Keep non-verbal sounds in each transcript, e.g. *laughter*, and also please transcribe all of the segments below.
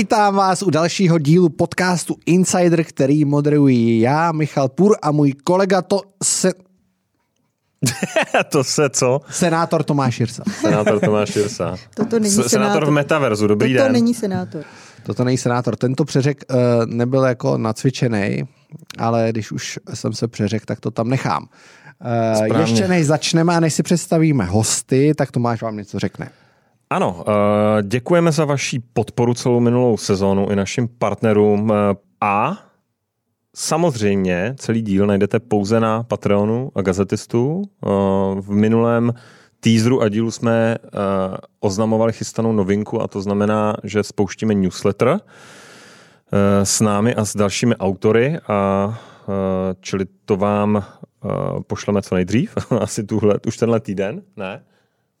Vítám vás u dalšího dílu podcastu Insider, který moderuji já, Michal Pur a můj kolega to se... *laughs* to se co? Senátor Tomáš Jirsa. Senátor Tomáš Jirsa. Toto není senátor. senátor. v metaverzu, dobrý Toto den. není senátor. Toto není senátor. Tento přeřek uh, nebyl jako nacvičený, ale když už jsem se přeřek, tak to tam nechám. Uh, ještě než začneme a než si představíme hosty, tak Tomáš vám něco řekne. Ano, uh, děkujeme za vaši podporu celou minulou sezónu i našim partnerům uh, a samozřejmě celý díl najdete pouze na Patreonu a Gazetistu. Uh, v minulém teaseru a dílu jsme oznamovali chystanou novinku a to znamená, že spouštíme newsletter s námi a s dalšími autory a čili to vám pošleme co nejdřív, *laughs* asi tuhle, už tenhle týden, ne?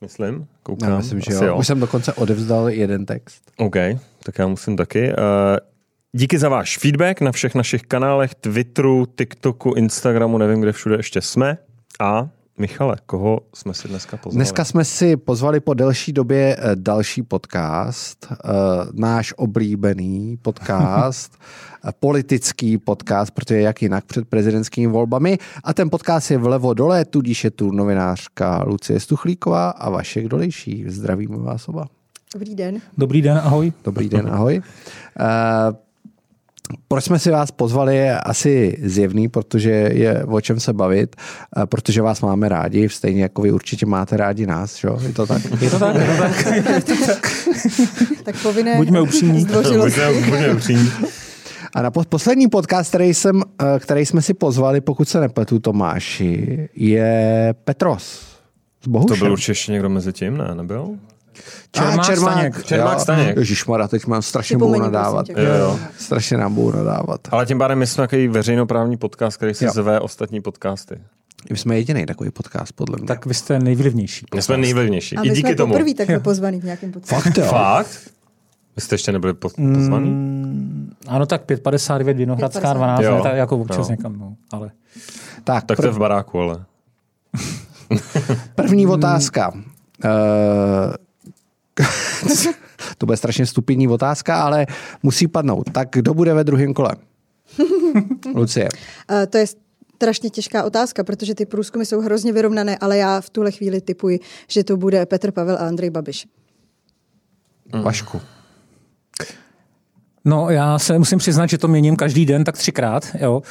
Myslím, koukám. Já myslím, že Asi jo. Už jsem dokonce odevzdal jeden text. OK, tak já musím taky. Uh, díky za váš feedback na všech našich kanálech, Twitteru, TikToku, Instagramu, nevím, kde všude ještě jsme. A Michale, koho jsme si dneska pozvali? Dneska jsme si pozvali po delší době eh, další podcast, eh, náš oblíbený podcast, *laughs* politický podcast, protože jak jinak před prezidentskými volbami. A ten podcast je vlevo dole, tudíž je tu novinářka Lucie Stuchlíková a Vašek Dolejší. Zdravíme vás oba. Dobrý den. Dobrý den, ahoj. Dobrý den, ahoj. Uh, proč jsme si vás pozvali je asi zjevný, protože je o čem se bavit, eh, protože vás máme rádi, stejně jako vy určitě máte rádi nás, že? jo? je to tak? Je to tak? Je to tak? *laughs* Tak povinné Buďme upřímní. Buďme, buďme upřímní. A na pos- poslední podcast, který, jsem, eh, který jsme si pozvali, pokud se nepletu Tomáši, je Petros. S To byl určitě ještě někdo mezi tím, ne? Nebyl? Čermák, Staněk. Čermák, jo. Staněk. Ježišmarja, teď mám strašně budou nadávat. tě. Jo, jo. Strašně nám budou nadávat. Ale tím pádem my jsme takový veřejnoprávní podcast, který si Jo. zve ostatní podcasty. My jsme jediný takový podcast, podle mě. Tak vy jste nejvlivnější. My jsme nejvlivnější. A I my díky jsme tomu. poprvé takhle pozvaný v nějakém podcastu. Fakt jo. Fakt? Vy jste ještě nebyli po- pozvaný? Mm, ano, tak 559 Vinohradská 12, Jo. ne, tak jako občas Jo. někam, no, ale Tak, Tak to je v baráku, ale. První *laughs* *laughs* otázka. Uh, *laughs* to bude strašně stupidní otázka, ale musí padnout. Tak kdo bude ve druhém kole? Lucie. Uh, to je strašně těžká otázka, protože ty průzkumy jsou hrozně vyrovnané, ale já v tuhle chvíli typuji, že to bude Petr Pavel a Andrej Babiš. Vašku. No, já se musím přiznat, že to měním každý den tak třikrát, jo.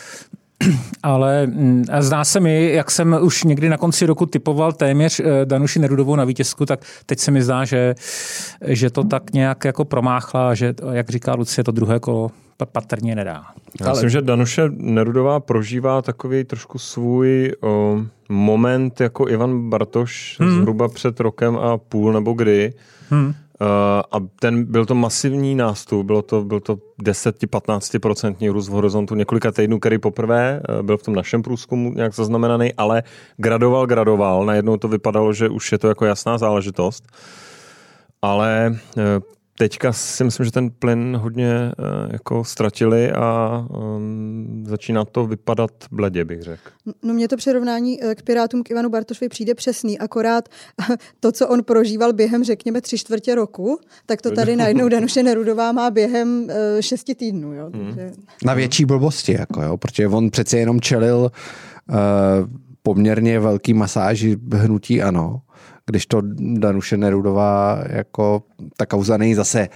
*clears throat* Ale mm, zdá se mi, jak jsem už někdy na konci roku typoval téměř eh, Danuši Nerudovou na vítězku, tak teď se mi zdá, že, že to tak nějak jako promáchla, že jak říká Lucie, to druhé kolo pa- patrně nedá. Já myslím, že Danuše Nerudová prožívá takový trošku svůj o, moment jako Ivan Bartoš hmm. zhruba před rokem a půl nebo kdy. Hmm. Uh, a ten byl to masivní nástup, bylo to, byl to 10-15% růst v horizontu několika týdnů, který poprvé uh, byl v tom našem průzkumu nějak zaznamenaný, ale gradoval, gradoval. Najednou to vypadalo, že už je to jako jasná záležitost. Ale uh, teďka si myslím, že ten plyn hodně uh, jako ztratili a um, začíná to vypadat bledě, bych řekl. No mně to přirovnání eh, k Pirátům k Ivanu Bartošovi přijde přesný, akorát *laughs* to, co on prožíval během, řekněme, tři čtvrtě roku, tak to tady najednou *laughs* Danuše Nerudová má během eh, šesti týdnů. Jo? Takže... Na větší blbosti, jako jo, protože on přece jenom čelil uh, poměrně velký masáži hnutí ano, když to Danuše Nerudová jako ta kauza není zase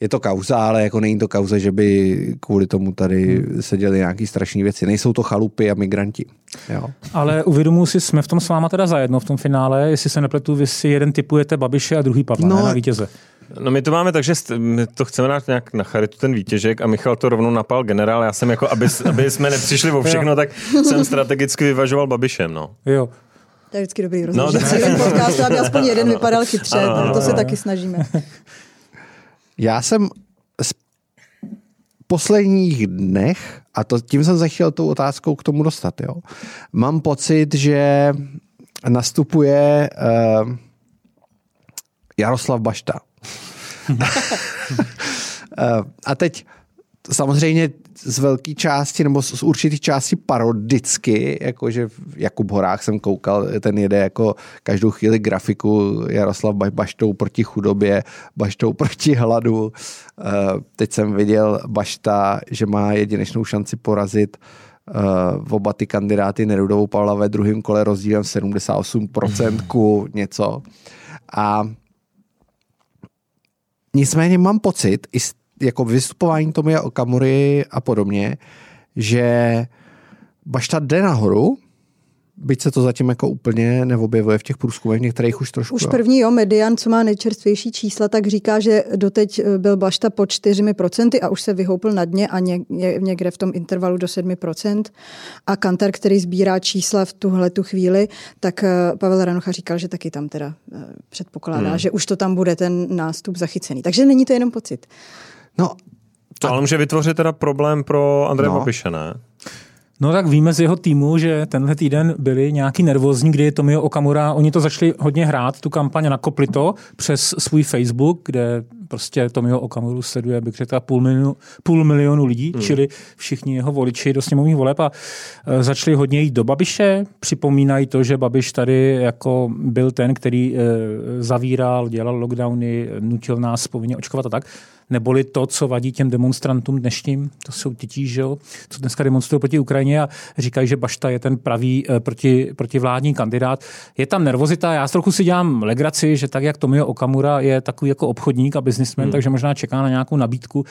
je to kauza, ale jako není to kauza, že by kvůli tomu tady se děly nějaký strašné věci. Nejsou to chalupy a migranti. Jo. Ale uvědomuji si, jsme v tom s váma teda zajedno v tom finále, jestli se nepletu, vy si jeden typujete Babiše a druhý Pavla, No, ne, na vítěze. No my to máme tak, že my to chceme dát nějak na charitu ten výtěžek a Michal to rovnou napal generál. Já jsem jako, aby, aby jsme nepřišli o všechno, tak jsem strategicky vyvažoval Babišem, no. Jo. To je vždycky dobrý No, rozhodnutí. No, cílem podcastu, aby aspoň jeden vypadal chytře, Ano, ano, to se ano. taky snažíme. Já jsem z posledních dnech, a to tím jsem se chtěl tou otázkou k tomu dostat, jo, mám pocit, že nastupuje uh, Jaroslav Bašta. uh, *laughs* a teď samozřejmě z velké části nebo z určitých části parodicky, jakože v Jakub Horách jsem koukal, ten jede jako každou chvíli grafiku Jaroslav Baštou proti chudobě, Baštou proti hladu. Eh, teď jsem viděl Bašta, že má jedinečnou šanci porazit v oba ty kandidáty Nerudovou Pavla ve druhém kole rozdílem 78% ku něco. A nicméně mám pocit, i jako vystupování Tomia Okamury a podobně, že Bašta jde nahoru, byť se to zatím jako úplně neobjevuje v těch průzkumech, některých už trošku. Už první, jo, Median, co má nejčerstvější čísla, tak říká, že doteď eh, byl Bašta pod 4% a už se vyhoupil na dně a ně, někde v tom intervalu do 7%. A Kantar, který sbírá čísla v tuhle tu chvíli, tak eh, Pavel Ranocha říkal, že taky tam teda eh, předpokládá, hmm. že už to tam bude ten nástup zachycený. Takže není to jenom pocit. No, to ale může vytvořit teda problém pro Andreje no. Babiše, ne? No tak víme z jeho týmu, že tenhle týden byli nějaký nervózní, kdy Tomio Okamura, oni to začali hodně hrát, tu kampaň nakopli to přes svůj Facebook, kde prostě Tomio Okamuru sleduje, bych řekl, půl milionu, půl milionu lidí, hmm. čili všichni jeho voliči do sněmovních voleb a e, začali hodně jít do Babiše, připomínají to, že Babiš tady jako byl ten, který e, zavíral, dělal lockdowny, nutil nás povinně očkovat a tak neboli to, co vadí těm demonstrantům dnešním, to jsou ti, že jo, co dneska demonstrují proti Ukrajině a říkají, že Bašta je ten pravý eh, proti, protivládní kandidát. Je tam nervozita, já trochu si dělám legraci, že tak, jak Tomio Okamura je takový jako obchodník a biznismen, hmm. takže možná čeká na nějakou nabídku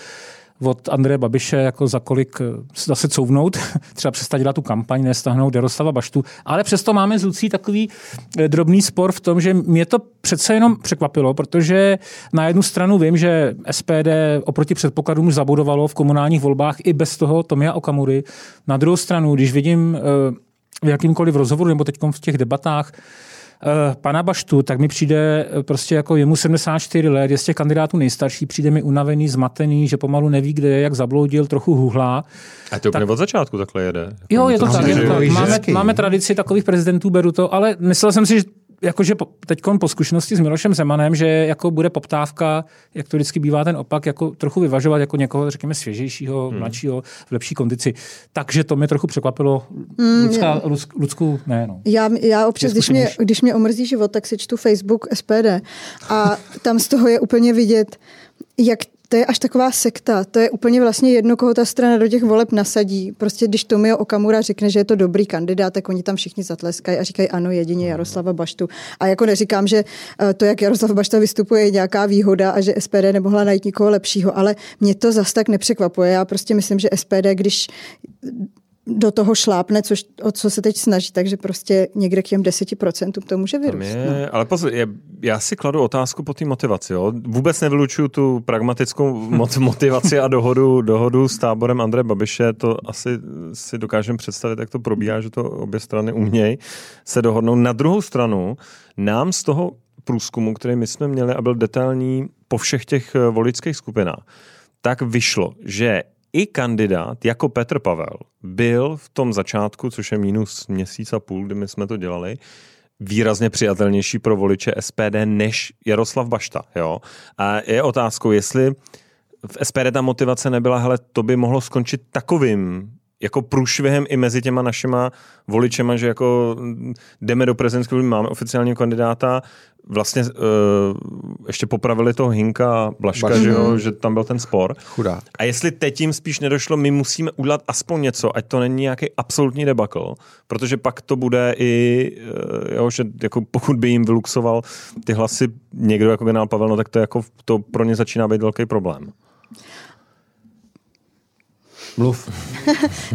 od Andreje Babiše jako za kolik eh, zase couvnout, *laughs* třeba přestat dělat tu kampaň, nestáhnout Jaroslava Baštu, ale přesto máme z Lucí takový eh, drobný spor v tom, že mě to přece jenom překvapilo, protože na jednu stranu vím, že SPD oproti předpokladům zabudovalo v komunálních volbách i bez toho Tomia Okamury. Na druhou stranu, když vidím eh, v jakýmkoliv rozhovoru nebo teď v těch debatách pana Baštu, tak mi přijde eh, prostě jako jemu 74 let, je z těch kandidátů nejstarší, přijde mi unavený, zmatený, že pomalu neví, kde je, jak zabloudil, trochu huhlá. A to úplně tak... od začátku takhle jede. Jo, je to tak. Je to tak. Máme, máme tradici takových prezidentů, beru to, ale myslel jsem si, že jakože teď po zkušenosti s Milošem Zemanem, že jako bude poptávka, jak to vždycky bývá ten opak, jako trochu vyvažovat jako někoho, řekněme, svěžejšího, hmm. mladšího, v lepší kondici. Takže to mě trochu překvapilo. Hmm, Ludská, Ludskou, ne, no. Já, já občas, když mě, když mě omrzí život, tak si čtu Facebook SPD a tam z toho je úplně vidět, jak to je až taková sekta. To je úplně vlastně jedno, koho ta strana do těch voleb nasadí. Prostě když Tomio Okamura řekne, že je to dobrý kandidát, tak oni tam všichni zatleskají a říkají ano, jedině Jaroslava Baštu. A jako neříkám, že eh, to, jak Jaroslav Bašta vystupuje, je nějaká výhoda a že SPD nemohla najít nikoho lepšího, ale mě to zas tak nepřekvapuje. Já prostě myslím, že SPD, když do toho šlápne, což, o co se teď snaží, takže prostě někde k těm 10% to může vyrůst. Je, no. Ale pozor, je, já si kladu otázku po té motivaci. Jo? Vůbec nevylučuju tu pragmatickou *laughs* motivaci a dohodu, dohodu s táborem Andreje Babiše. To asi si dokážeme představit, jak to probíhá, že to obě strany umějí se dohodnou. Na druhou stranu, nám z toho průzkumu, který my jsme měli a byl detailní po všech těch voličských skupinách, tak vyšlo, že i kandidát jako Petr Pavel byl v tom začátku, což je minus měsíc a půl, kdy my jsme to dělali, výrazně přijatelnější pro voliče SPD než Jaroslav Bašta. Jo? A je otázkou, jestli v SPD ta motivace nebyla, hele, to by mohlo skončit takovým jako průšvihem i mezi těma našima voličema, že jako jdeme do prezidentské máme oficiálního kandidáta, vlastně uh, ještě popravili toho Hinka Blaška, Blaška. Že, jo, že tam byl ten spor. Chudá. A jestli teď jim spíš nedošlo, my musíme udělat aspoň něco, ať to není nějaký absolutní debakl, protože pak to bude i, uh, jo, že jako pokud by jim vyluxoval ty hlasy někdo jako generál Pavel, no tak to, jako, to pro ně začíná být velký problém. Mluv.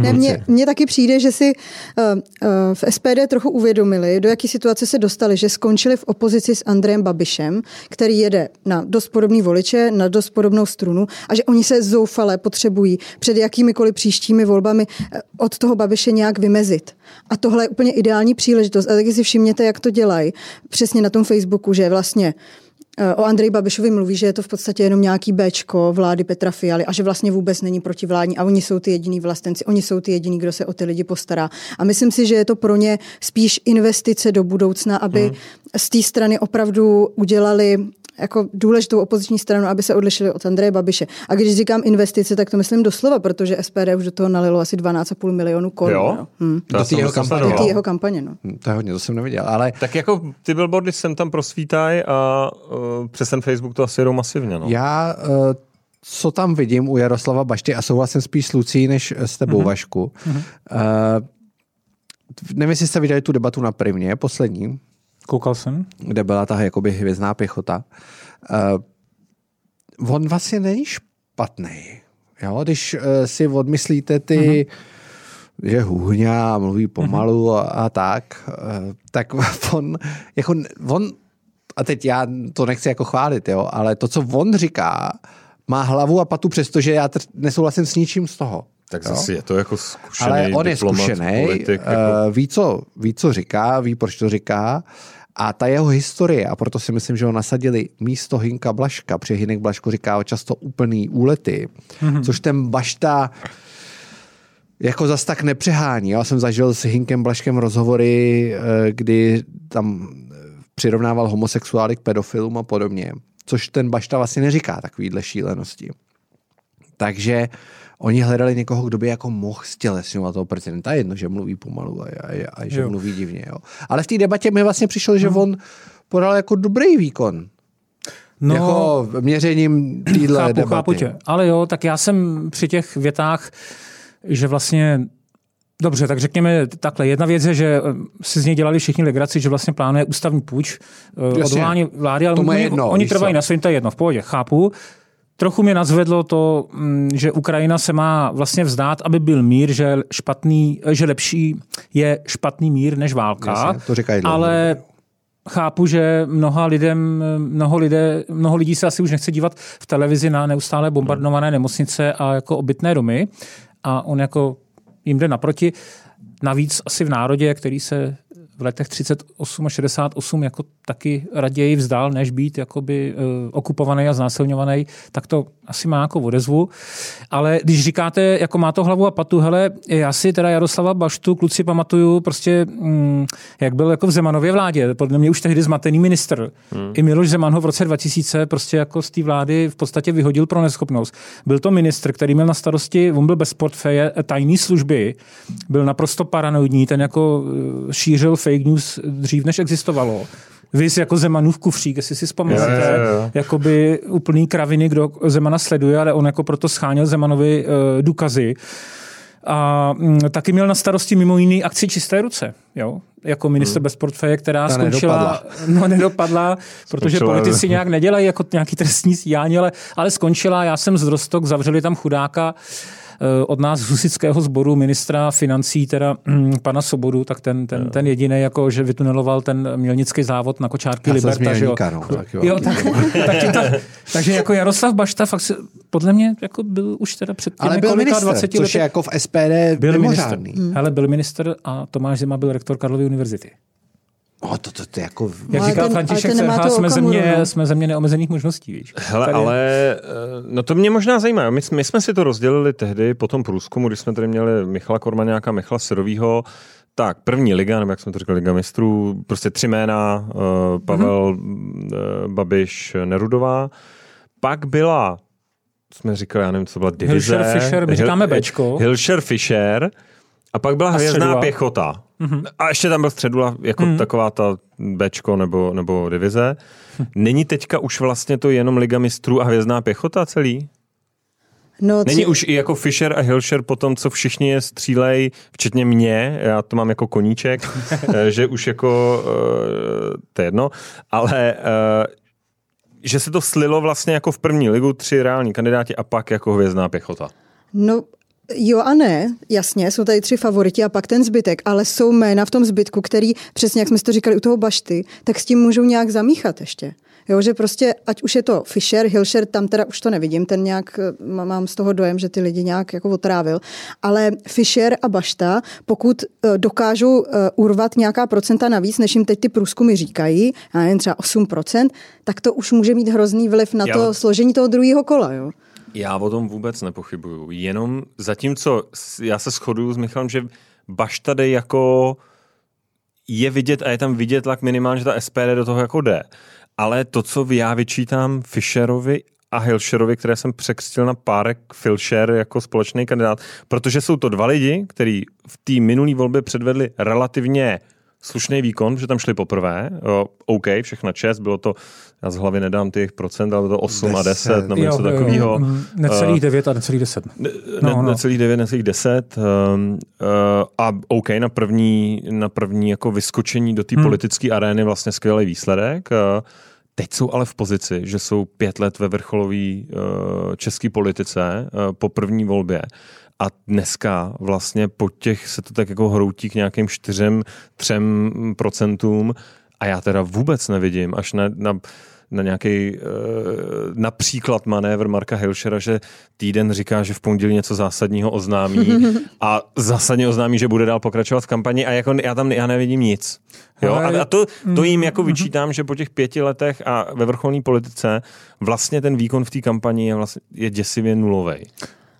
ne, mně, mně taky přijde, že si uh, uh, v SPD trochu uvědomili, do jaké situace se dostali, že skončili v opozici s Andrejem Babišem, který jede na dost podobný voliče, na dost podobnou strunu a že oni se zoufale potřebují před jakýmikoliv příštími volbami eh, od toho Babiše nějak vymezit. A tohle je úplně ideální příležitost. A taky si všimněte, jak to dělají. Přesně na tom Facebooku, že vlastně Eh, o Andreji Babišovi mluví, že je to v podstatě jenom nějaký Bčko vlády Petra Fialy a že vlastně vůbec není protivládní a oni jsou ty jediní vlastenci, oni jsou ty jediní, kdo se o ty lidi postará. A myslím si, že je to pro ně spíš investice do budoucna, aby hmm. z té strany opravdu udělali jako důležitou opoziční stranu, aby se odlišili od Andreje Babiše. A když říkám investice, tak to myslím doslova, protože SPD už do toho nalilo asi 12,5 milionů korun. Jo? No. Hm. To Do jsem té jeho kampaně. Do jeho kampaně, no. Hm, To je hodně, to jsem neviděl, ale Tak jako ty billboardy sem tam prosvítají a uh, přes ten Facebook to asi jedou masivně. No. já, eh, co tam vidím u Jaroslava Bašty, a souhlasím spíš s Lucí, než s tebou, mm-hmm. Vašku, eh, nevím, jestli jste viděli tu debatu na Primě, poslední, Koukal jsem. kde byla ta jakoby hvězdná pěchota. Uh, on vlastně není špatný. Jo? Když uh, si odmyslíte ty, mm-hmm. že hůhňa, mluví pomalu mm-hmm. a, a tak, uh, tak *laughs* on, jako, on, a teď já to nechci jako chválit, jo, ale to, co on říká, má hlavu a patu, přestože já tr- nesouhlasím s ničím z toho. Tak jo? zase je to jako zkušený Ale on je diplomat, zkušený, politik. Jako... ví, co, ví, co říká, ví, proč to říká. A ta jeho historie, a proto si myslím, že ho nasadili místo Hinka Blaška, protože Hinek Blaško říká často úplný úlety, mm-hmm. což ten Bašta jako zas tak nepřehání. Já jsem zažil s Hinkem Blaškem rozhovory, eh, kdy tam eh, přirovnával homosexuály k pedofilům a podobně, což ten Bašta vlastně neříká takovýhle šílenosti. Takže oni hledali někoho, kdo by jako mohl stělesňovat toho prezidenta. Jedno, že mluví pomalu a, a, a že Jo. mluví divně. Jo. Ale v té debatě mi vlastně přišlo, že on podal jako dobrý výkon. No, jako měřením téhle chápu, debaty. chápu tě. Ale jo, tak já jsem při těch větách, že vlastně Dobře, tak řekněme takhle. Jedna věc je, že eh, si z něj dělali všichni legraci, že vlastně plánuje ústavní půjč, eh, odvolání vlády, ale Tomu oni, jedno, oni trvají co? na svém, to je jedno, v pohodě, chápu. Trochu mě nazvedlo to, mm, že Ukrajina se má vlastně vzdát, aby byl mír, že, špatný, že lepší je špatný mír než válka. Jasně, to říkají ale chápu, že mnoha lidem, mnoho, lidé, mnoho lidí se asi už nechce dívat v televizi na neustále bombardované nemocnice a jako obytné domy a on jako jim jde naproti. Navíc asi v národě, který se v letech 38 a 68 jako taky raději vzdal, než být jakoby uh, okupovaný a znásilňovaný, tak to asi má jako odezvu. Ale když říkáte, jako má to hlavu a patu, hele, já si teda Jaroslava Baštu, kluci pamatuju, prostě mm, jak byl jako v Zemanově vládě, podle mě už tehdy zmatený minister. Hmm. I Miloš Zeman ho v roce 2000 prostě jako z té vlády v podstatě vyhodil pro neschopnost. Byl to ministr, který měl na starosti, on byl bez portfeje, tajné služby, byl naprosto paranoidní, ten jako eh, šířil fake news dřív, než existovalo. Vy jako Zemanův kufřík, jestli si vzpomenete, Jo, jo, jo. jakoby úplný kraviny, kdo Zemana sleduje, ale on jako proto scháněl Zemanovi uh, důkazy. A mm, taky měl na starosti mimo jiný akci Čisté ruce, jo? jako minister hmm. bez portfeje, která Ta skončila, nedopadla. no nedopadla, protože Skončila- politici nějak nedělají jako nějaký trestní stíhání, ale, ale skončila, já jsem z Rostok, zavřeli tam chudáka, eh, od nás z husického sboru ministra financí, teda mm, pana Sobodu, tak ten, ten, ten jediný, jako, že vytuneloval ten mělnický závod na kočárky Já Liberta. že jo. No, taky jo, velký. tak, tak, ti to, takže jako Jaroslav Bašta fakt se, podle mě jako byl už teda před těmi Ale byl minister, 20 což lety. jako v SPD byl minister. mimořádný. Hmm. Hele, byl minister a Tomáš Zima byl rektor Karlovy univerzity. No, to, to, to, je jako... Jak ale říkal ten- František tu jsme Okamuru, země, no. jsme země neomezených možností. Víš? Hele, Tady- ale eh, no to mě možná zajímá. My, jsme- my jsme si to rozdělili tehdy po tom průzkumu, když jsme tady měli Michala Kormaňáka, Michala Syrovýho, tak první liga, nebo jak jsme to říkali, liga mistrů, prostě tři jména, uh, Pavel, mm-hmm. uh, Babiš, Nerudová. Pak byla, jsme říkali, já nevím, co byla divize. Hilšer, Fischer, my říkáme Bčko. Hilšer, Fischer. A pak byla A hvězdná Středula. pěchota. Mm-hmm. A ještě tam byl středula jako mm-hmm. taková ta Bčko nebo, nebo divize. Není teďka už vlastně to jenom Liga mistrů a hvězdná pěchota celý? No, Není tři- už i jako Fischer a Hilšer po tom, co všichni je střílej, včetně mě, já to mám jako koníček, *laughs* eh, že už jako, eh, to je jedno, ale eh, že se to slilo vlastně jako v první ligu, tři reální kandidáti a pak jako hvězdná pěchota. No, jo a ne, jasně, jsou tady tři favoriti a pak ten zbytek, ale jsou jména v tom zbytku, který, přesně jak jsme si to říkali u toho Bašty, tak s tím můžou nějak zamíchat ještě. Jo, že prostě, ať už je to Fischer, Hilšer, tam teda už to nevidím, ten nějak, eh, má- mám z toho dojem, že ty lidi nějak jako otrávil, ale Fischer a Bašta, pokud eh, dokážou eh, urvat nějaká procenta navíc, než jim teď ty průzkumy říkají, já nevím, třeba 8%, tak to už může mít hrozný vliv na to složení toho druhého kola, jo. Já o tom vůbec nepochybuju. Jenom zatímco já se shoduju s Michalem, že Bašta jde jako je vidět a je tam vidět tlak minimálně, že ta SPD do toho jako jde. ale to, co já vyčítám Fisherovi a Hilšerovi, které jsem překřtil na párek Filcher jako společný kandidát, protože jsou to dva lidi, kteří v té minulé volbě předvedli relativně slušný výkon, že tam šli poprvé. OK, všechna čest, bylo to, já z hlavy nedám těch procent, ale bylo to 8 a 10 nebo něco takového. Mm, Necelých 9 a necelých 10. Ne, no, no. Necelých 9, necelých 10. Um, uh, a OK, na první, na první jako vyskočení do té hmm. politické arény vlastně skvělý výsledek. Uh, Teď jsou ale v pozici, že jsou pět let ve vrcholové uh, české politice uh, po první volbě a dneska vlastně po těch se to tak jako hroutí k nějakým čtyřem, třem procentům a já teda vůbec nevidím až na, na na nějaký uh, například manévr Marka Hilšera, že týden říká, že v pondělí něco zásadního oznámí *laughs* a zásadně oznámí, že bude dál pokračovat v kampani a jako já tam já nevidím nic. Jo? A, a to, to jim jako vyčítám, že po těch pěti letech a ve vrcholné politice vlastně ten výkon v té kampani je, vlastně, je děsivě nulový.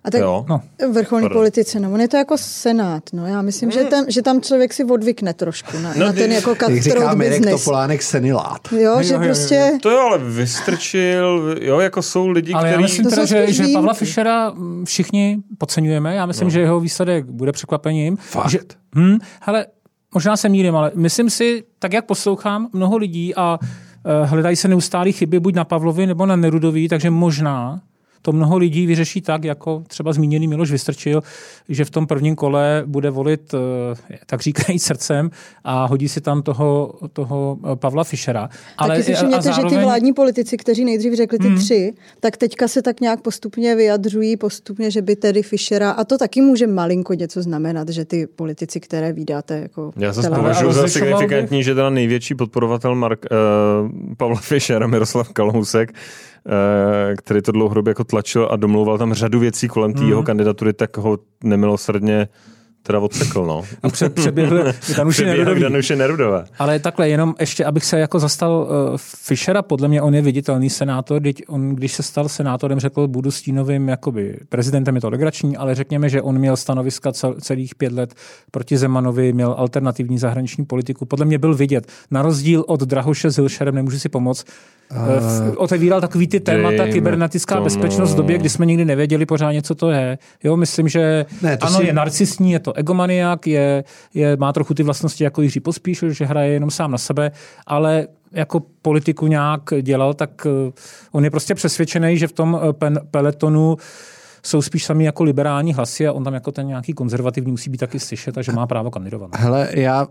A tak jo? No. vrcholní Pardon. politice, no, on je to jako senát, no, já myslím, mm. že, tam, že tam člověk si odvykne trošku na, no, na ten jako Jak říká Mirek Topolánek senilát. Jo, že jo, prostě... Jo, jo. To jo, ale vystrčil, jo, jako jsou lidi, ale který... já myslím teda, že, že Pavla Fischera všichni podceňujeme, já myslím, no. že jeho výsledek bude překvapením. Fakt? Že, hm, hele, možná se mýlím, ale myslím si, tak jak poslouchám mnoho lidí a uh, hledají se neustálé chyby buď na Pavlovi nebo na Nerudovi, takže možná to mnoho lidí vyřeší tak, jako třeba zmíněný Miloš Vystrčil, že v tom prvním kole bude volit, eh, tak říkají srdcem a hodí si tam toho, toho eh, Pavla Fischera. Ale Taky si všimněte, zároveň... že ty vládní politici, kteří nejdřív řekli ty hmm. tři, tak teďka se tak nějak postupně vyjadřují, postupně, že by tedy Fischera, a to taky může malinko něco znamenat, že ty politici, které vydáte jako Já se považuji za signifikantní, že teda největší podporovatel Mark, uh, Pavla Fischera, Miroslav Kalhousek, Eh, který to dlouhodobě jako tlačil a domlouval tam řadu věcí kolem té mm. jeho kandidatury, tak ho nemilosrdně teda odsekl, no. A před, přeběhl *laughs* Danuše Danuše Nerudové. Ale takhle, jenom ještě, abych se jako zastal uh, Fischera, podle mě on je viditelný senátor, když on, když se stal senátorem, řekl, budu stínovým jakoby prezidentem, je to legrační, ale řekněme, že on měl stanoviska cel, celých pět let proti Zemanovi, měl alternativní zahraniční politiku. Podle mě byl vidět. Na rozdíl od Drahoše s Hilšerem, nemůžu si pomoct, Uh, otevíral takový ty témata, kybernetická tomu... bezpečnost v době, kdy jsme nikdy nevěděli pořádně, co to je. Jo, myslím, že ne, to ano, si... je narcistní, je to egomaniak, je, je, má trochu ty vlastnosti jako Jiří Pospíšil, že hraje jenom sám na sebe, ale jako politiku nějak dělal, tak uh, on je prostě přesvědčený, že v tom pen, peletonu jsou spíš sami jako liberální hlasy a on tam jako ten nějaký konzervativní musí být taky slyšet a že má právo kandidovat. Hele, já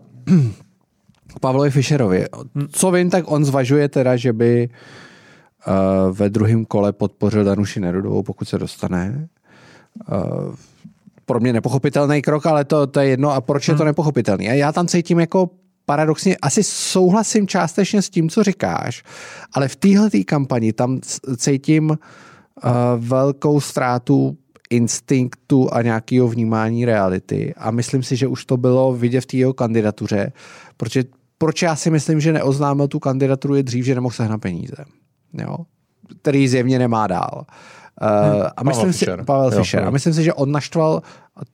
Pavlovi Fischerovi. Co vím, tak on zvažuje teda, že by uh, ve druhém kole podpořil Danuši Nerudovou, pokud se dostane. Uh, pro mě nepochopitelný krok, ale to, to je jedno. A proč je to hmm. nepochopitelný? A já tam cítím jako paradoxně, asi souhlasím částečně s tím, co říkáš, ale v téhle kampani tam cítím uh, velkou ztrátu instinktu a nějakého vnímání reality. A myslím si, že už to bylo vidět v té jeho kandidatuře, protože proč já si myslím, že neoznámil tu kandidaturu je dřív, že nemohl sehnat peníze. Jo? Který zjevně nemá dál. Uh, a myslím Pavel si, Fischer. Pavel Fischer. A myslím si, že on naštval,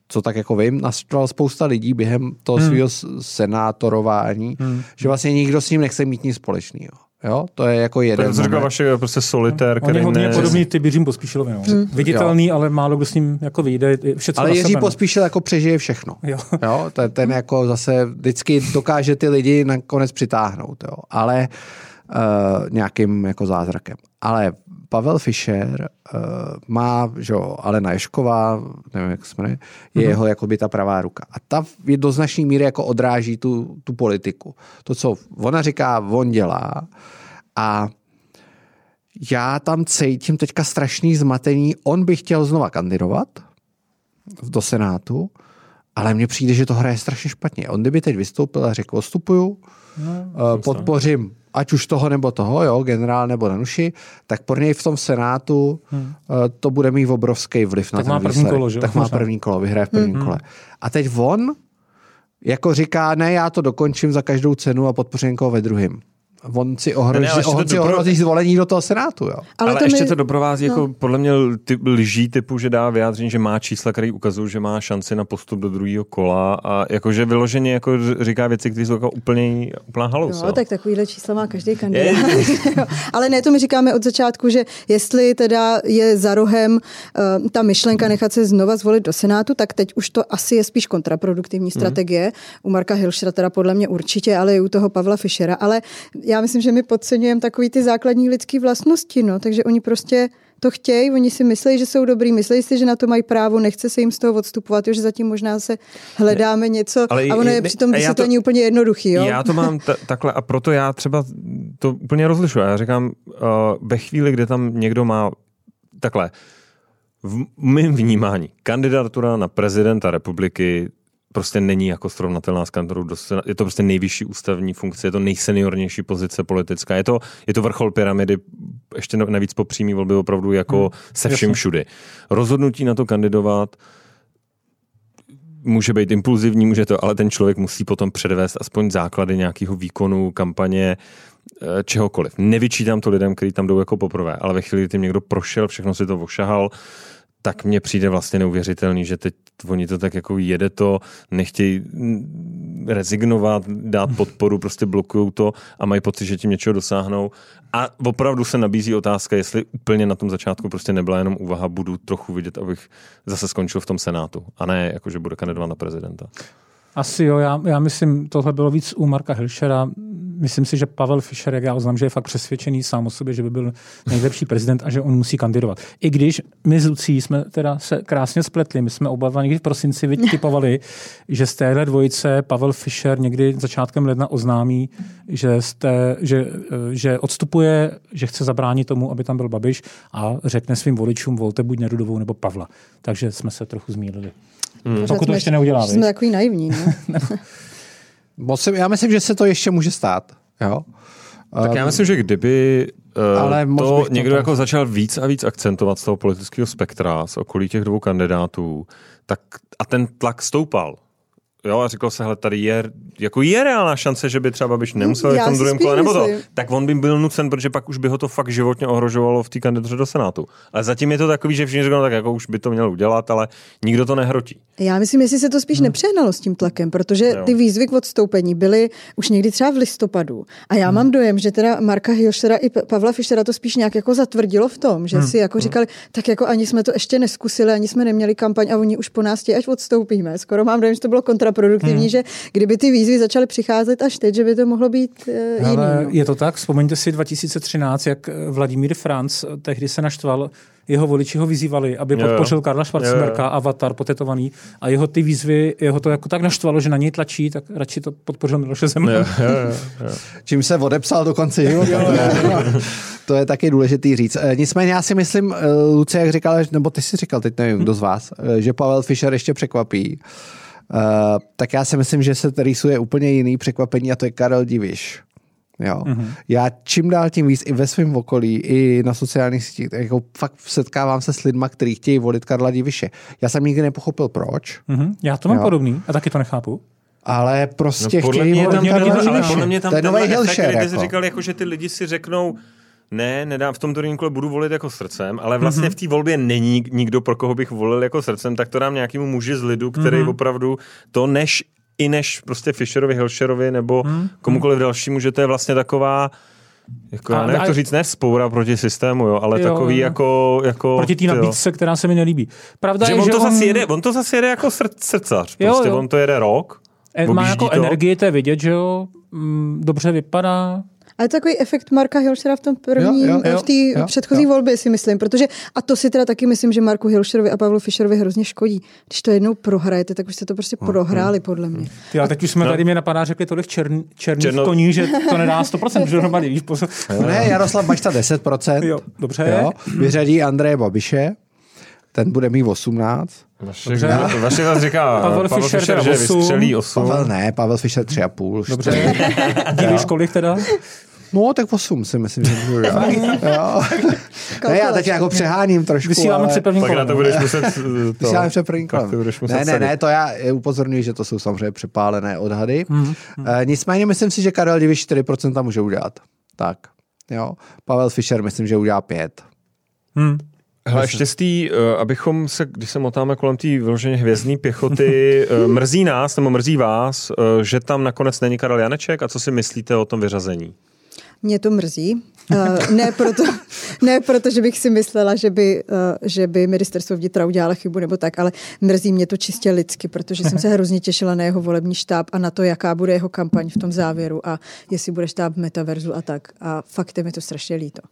co tak jako vím, naštval spousta lidí během toho hmm. svého senátorování, hmm. že vlastně nikdo s ním nechce mít nic společného. Jo, to je jako jeden. To je vaše prostě solitér, který On je hodně ne... podobný ty Jiřím Pospíšilovi. No. Hmm. Viditelný, jo. ale málo kdo s ním jako vyjde. Ale Jiří no. Pospíšil jako přežije všechno. Jo. jo ten, ten jako zase vždycky dokáže ty lidi nakonec přitáhnout. Jo. Ale uh, nějakým jako zázrakem. Ale Pavel Fischer uh, má, že jo, Alena Ješková, nevím, jak se jmenuje, je mm-hmm. jeho jako by ta pravá ruka. A ta je do značné míry jako odráží tu, tu politiku. To, co ona říká, on dělá. A já tam cítím teďka strašný zmatení. On by chtěl znova kandidovat do Senátu, ale mně přijde, že to hraje strašně špatně. On kdyby teď vystoupil a řekl, odstupuju, no, podpořím ať už toho nebo toho, jo, generál nebo Danuši, tak pro něj v tom Senátu hmm. to bude mít obrovský vliv tak na ten má první kolo, že? Tak má první kolo, vyhraje v prvním hmm. kole. A teď on jako říká, ne, já to dokončím za každou cenu a podpořím někoho ve druhém. On si ohrozí, Ne, ne, on to si ohrozí zvolení do toho Senátu, jo. Ale, ale to ještě mi- to doprovází no. jako podle mě ty lží typu, že dá vyjádření, že má čísla, které ukazují, že má šanci na postup do druhého kola a jakože vyloženě jako říká věci, které jsou jako úplně, úplná halus. No, jo. tak takovýhle čísla má každý kandidát. *laughs* Ale ne, to my říkáme od začátku, že jestli teda je za rohem uh, ta myšlenka nechat se znova zvolit do Senátu, tak teď už to asi je spíš kontraproduktivní strategie. U Marka Hilšera teda podle mě určitě, ale i u toho Pavla Fischera. Ale já myslím, že my podceňujeme takový ty základní lidské vlastnosti, no, takže oni prostě to chtějí, oni si myslí, že jsou dobrý, myslí si, že na to mají právo, nechce se jim z toho odstupovat, že zatím možná se hledáme něco Ale a ono je i- přitom já to- vysvětlení úplně jednoduchý. Jo? Já to mám ta, takhle a proto já třeba to úplně rozlišuji. Já říkám, uh, ve chvíli, kdy tam někdo má takhle, v mém vnímání, kandidatura na prezidenta republiky prostě není jako srovnatelná s Sena- Je to prostě nejvyšší ústavní funkce, je to nejseniornější pozice politická. Je to, je to vrchol pyramidy, ještě navíc po přímý volby opravdu jako hmm, se vším všudy. Rozhodnutí na to kandidovat může být impulzivní, může to, ale ten člověk musí potom předvést aspoň základy nějakého výkonu, kampaně, eh, čehokoliv. Nevyčítám to lidem, kteří tam jdou jako poprvé, ale ve chvíli, kdy tím někdo prošel, všechno si to ošahal, tak mně přijde vlastně neuvěřitelný, že teď oni to tak jako jede to, nechtějí rezignovat, dát podporu, prostě blokují to a mají pocit, že tím něčeho dosáhnou. A opravdu se nabízí otázka, jestli úplně na tom začátku prostě nebyla jenom úvaha, budu trochu vidět, abych zase skončil v tom senátu. A ne jako, že bude kandidovat na prezidenta. Asi jo, já, já myslím, tohle bylo víc u Marka Hilšera. Myslím si, že Pavel Fischer, jak já oznám, že je fakt přesvědčený sám o sobě, že by byl nejlepší prezident a že on musí kandidovat. I když my s Lucí jsme teda se krásně spletli, my jsme oba někdy v prosinci vytipovali, že z téhle dvojice Pavel Fischer někdy začátkem ledna oznámí, že, jste, že, že odstupuje, že chce zabránit tomu, aby tam byl Babiš a řekne svým voličům, volte buď Nerudovou nebo Pavla. Takže jsme se trochu zmýlili. Hmm. Pokud to ještě neudělá? Jsme takový naivní. No. *laughs* Moc se- Já myslím, že se to ještě může stát. Jo? Tak já myslím, že kdyby uh, ale to to někdo tam- jako začal víc a víc akcentovat z toho politického spektra, z okolí těch dvou kandidátů, tak a ten tlak stoupal. Jo, a říkal se, hele, tady je, jako je reálná šance, že by třeba Babiš nemusel v tom druhém kole, nebo to, tak on by byl nucen, protože pak už by ho to fakt životně ohrožovalo v té kandidatuře do Senátu. Ale zatím je to takový, že všichni říkají, no, tak jako už by to měl udělat, ale nikdo to nehrotí. Já myslím, jestli se to spíš nepřehnalo s tím tlakem, protože Jo. ty výzvy k odstoupení byly už někdy třeba v listopadu. A já mám dojem, že teda Marka Hilšera i Pavla Fischera to spíš nějak jako zatvrdilo v tom, že si jako říkali, tak jako ani jsme to ještě neskusili, ani jsme neměli kampaň a oni už po nás chtějí, až odstoupíme. Skoro mám dojem, že to bylo kontraproduktivní, že kdyby ty výzvy začaly přicházet až teď, že by to mohlo být uh, jiný. No. je to tak, vzpomeňte si 2013, jak Vladimír Franc tehdy se naštval, jeho voliči ho vyzývali, aby Jo, jo. podpořil Karla Schwarzenberga, Jo, jo. avatar potetovaný a jeho ty výzvy, jeho to jako tak naštvalo, že na něj tlačí, tak radši to podpořil Miloše Zemana. *laughs* Čím se odepsal do konce života. To je- To je taky důležitý říct. Eh, Nicméně já si myslím, eh, Luce, jak říkal, nebo ty jsi říkal, teď nevím, kdo z vás, eh, že Pavel Fischer ještě překvapí. Uh, tak já si myslím, že se rýsuje úplně jiný překvapení a to je Karel Diviš. Jo. Mm-hmm. Já čím dál tím víc i ve svém okolí, i na sociálních sítích, tak jako fakt setkávám se s lidma, kteří chtějí volit Karla Diviše. Já jsem nikdy nepochopil proč, Mhm, Já to mám Jo. podobný a taky to nechápu. ale prostě No, podle chtějí mě je volit tam, Karla ale Diviše. podle mě tam to je nový Hilšer. Jako. říkal, jako, že ty lidi si řeknou, ne, nedám v tom druhém kole budu volit jako srdcem, ale vlastně mm-hmm. v té volbě není nikdo, pro koho bych volil jako srdcem, tak to dám nějakému muži z lidu, který mm-hmm. opravdu to než i než prostě Fischerovi, Hilšerovi nebo mm-hmm. komukoliv dalšímu, že to je vlastně taková jako, já A- nevím, jak a- to říct, ne spoura proti systému, jo, ale Jo, takový jo. jako, jako... Proti té nabídce, která se mi nelíbí. Pravda Že je, on že to, on zase jede, on to zase jede jako srd, srdcař. Jo, Prostě jo. on to jede rok, e- má jako to. energii, to je vidět, že jo, mm, dobře vypadá, A je to takový efekt Marka Hilšera v tom první, Jo, jo, jo, v té předchozí jo. volbě si myslím, protože a to si teda taky myslím, že Marku Hilšerovi a Pavlu Fischerovi hrozně škodí. Když to jednou prohrajete, tak už jste to prostě Hmm, prohráli, podle mě. Ty, ale teď už jsme No. tady mě napadá, řekli tolik čern, černých Černo- koní, že to nedá 100% dohromady. Víš, pozor. Ne, Jaroslav Bašta 10%. Jo, dobře. Jo, vyřadí Andreje Babiše, ten bude mít 18. Vašek, Dobře. Vašek zase říká, *laughs* Pavel Pavel, Fischer Fischer, že osm. vystřelí 8. Pavel ne, Pavel Fischer 3,5. Dobře. *laughs* Divíš kolik teda? No, tak 8 si myslím, že můžu dát. jo. *laughs* Ne, já teď jako přeháním trošku, Vysíláme ale... před prvním Pak na kolem. to budeš muset eh, to... Vysíláme před prvním kolem. Pak to budeš muset Ne, ne, sadit. ne, to já upozorňuji, že to jsou samozřejmě přepálené odhady. Mhm, E, nicméně myslím si, že Karel Diviš 4% může udělat. Tak, jo. Pavel Fischer myslím, že udělá 5. Hm. Hele, štěstí, eh, abychom se, když se motáme kolem té vyloženě hvězdní pěchoty, eh, *laughs* mrzí nás nebo mrzí vás, eh, že tam nakonec není Karel Janeček a co si myslíte o tom vyřazení? Mě to mrzí. Uh, ne, proto, *laughs* ne proto, že bych si myslela, že by, uh, že by ministerstvo vnitra udělalo chybu nebo tak, ale mrzí mě to čistě lidsky, protože jsem se *laughs* hrozně těšila na jeho volební štáb a na to, jaká bude jeho kampaň v tom závěru a jestli bude štáb v metaverzu a tak. A fakt je mi to strašně líto.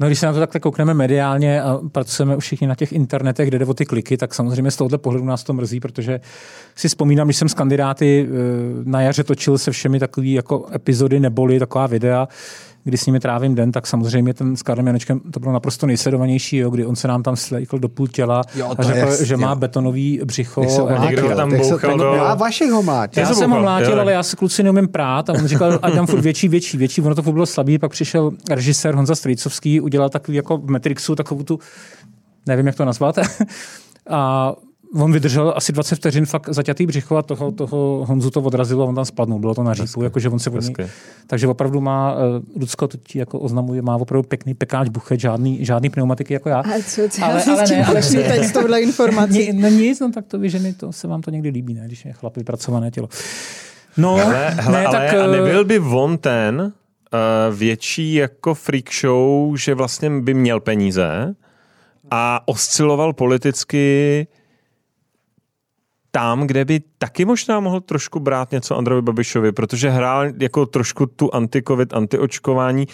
No, když se na to takhle koukneme mediálně a pracujeme už všichni na těch internetech, kde jde o ty kliky, tak samozřejmě z tohohle pohledu nás to mrzí, protože si vzpomínám, když jsem s kandidáty eh, na jaře točil se všemi takový jako epizody neboli taková videa, kdy s nimi trávím den, tak samozřejmě ten s Karlem Janečkem to bylo naprosto nejsledovanější, jo, kdy on se nám tam slejkl do půl těla Jo, a řekl, je- že má jo. betonový břicho. A někdo tam bouchal do- A Vašek ho mlátil. já se jsem ho mlátil, ale já se kluci neumím prát a on říkal, ať dám furt větší, větší, větší. Ono to furt bylo slabý, pak přišel režisér Honza Strejcovský, udělal takový jako v Matrixu takovou tu, nevím, jak to nazvat, *laughs* a on vydržel asi 20 vteřin fakt zaťatý břicho a toho, toho Honzu to odrazilo a on tam spadnul. Bylo to na řípu, jakože on se od Hezky. Takže opravdu má, uh, Lucko to ti jako oznamuje, má opravdu pěkný pekáč buchet, žádný, žádný pneumatiky jako já. A co, co Ale- ale, já ale ale s tím ne, ale ne. teď s touhle informací? No nic, no tak to vy ženy, to se vám to někdy líbí, ne, když je chlap vypracované tělo. No, Hele, hele, ne, ale tak, a eh, nebyl by on ten uh, větší jako freak show, že vlastně by měl peníze a osciloval politicky tam, kde by taky možná mohl trošku brát něco Androvi Babišovi, protože hrál jako trošku tu anti-covid, anti-očkování. E,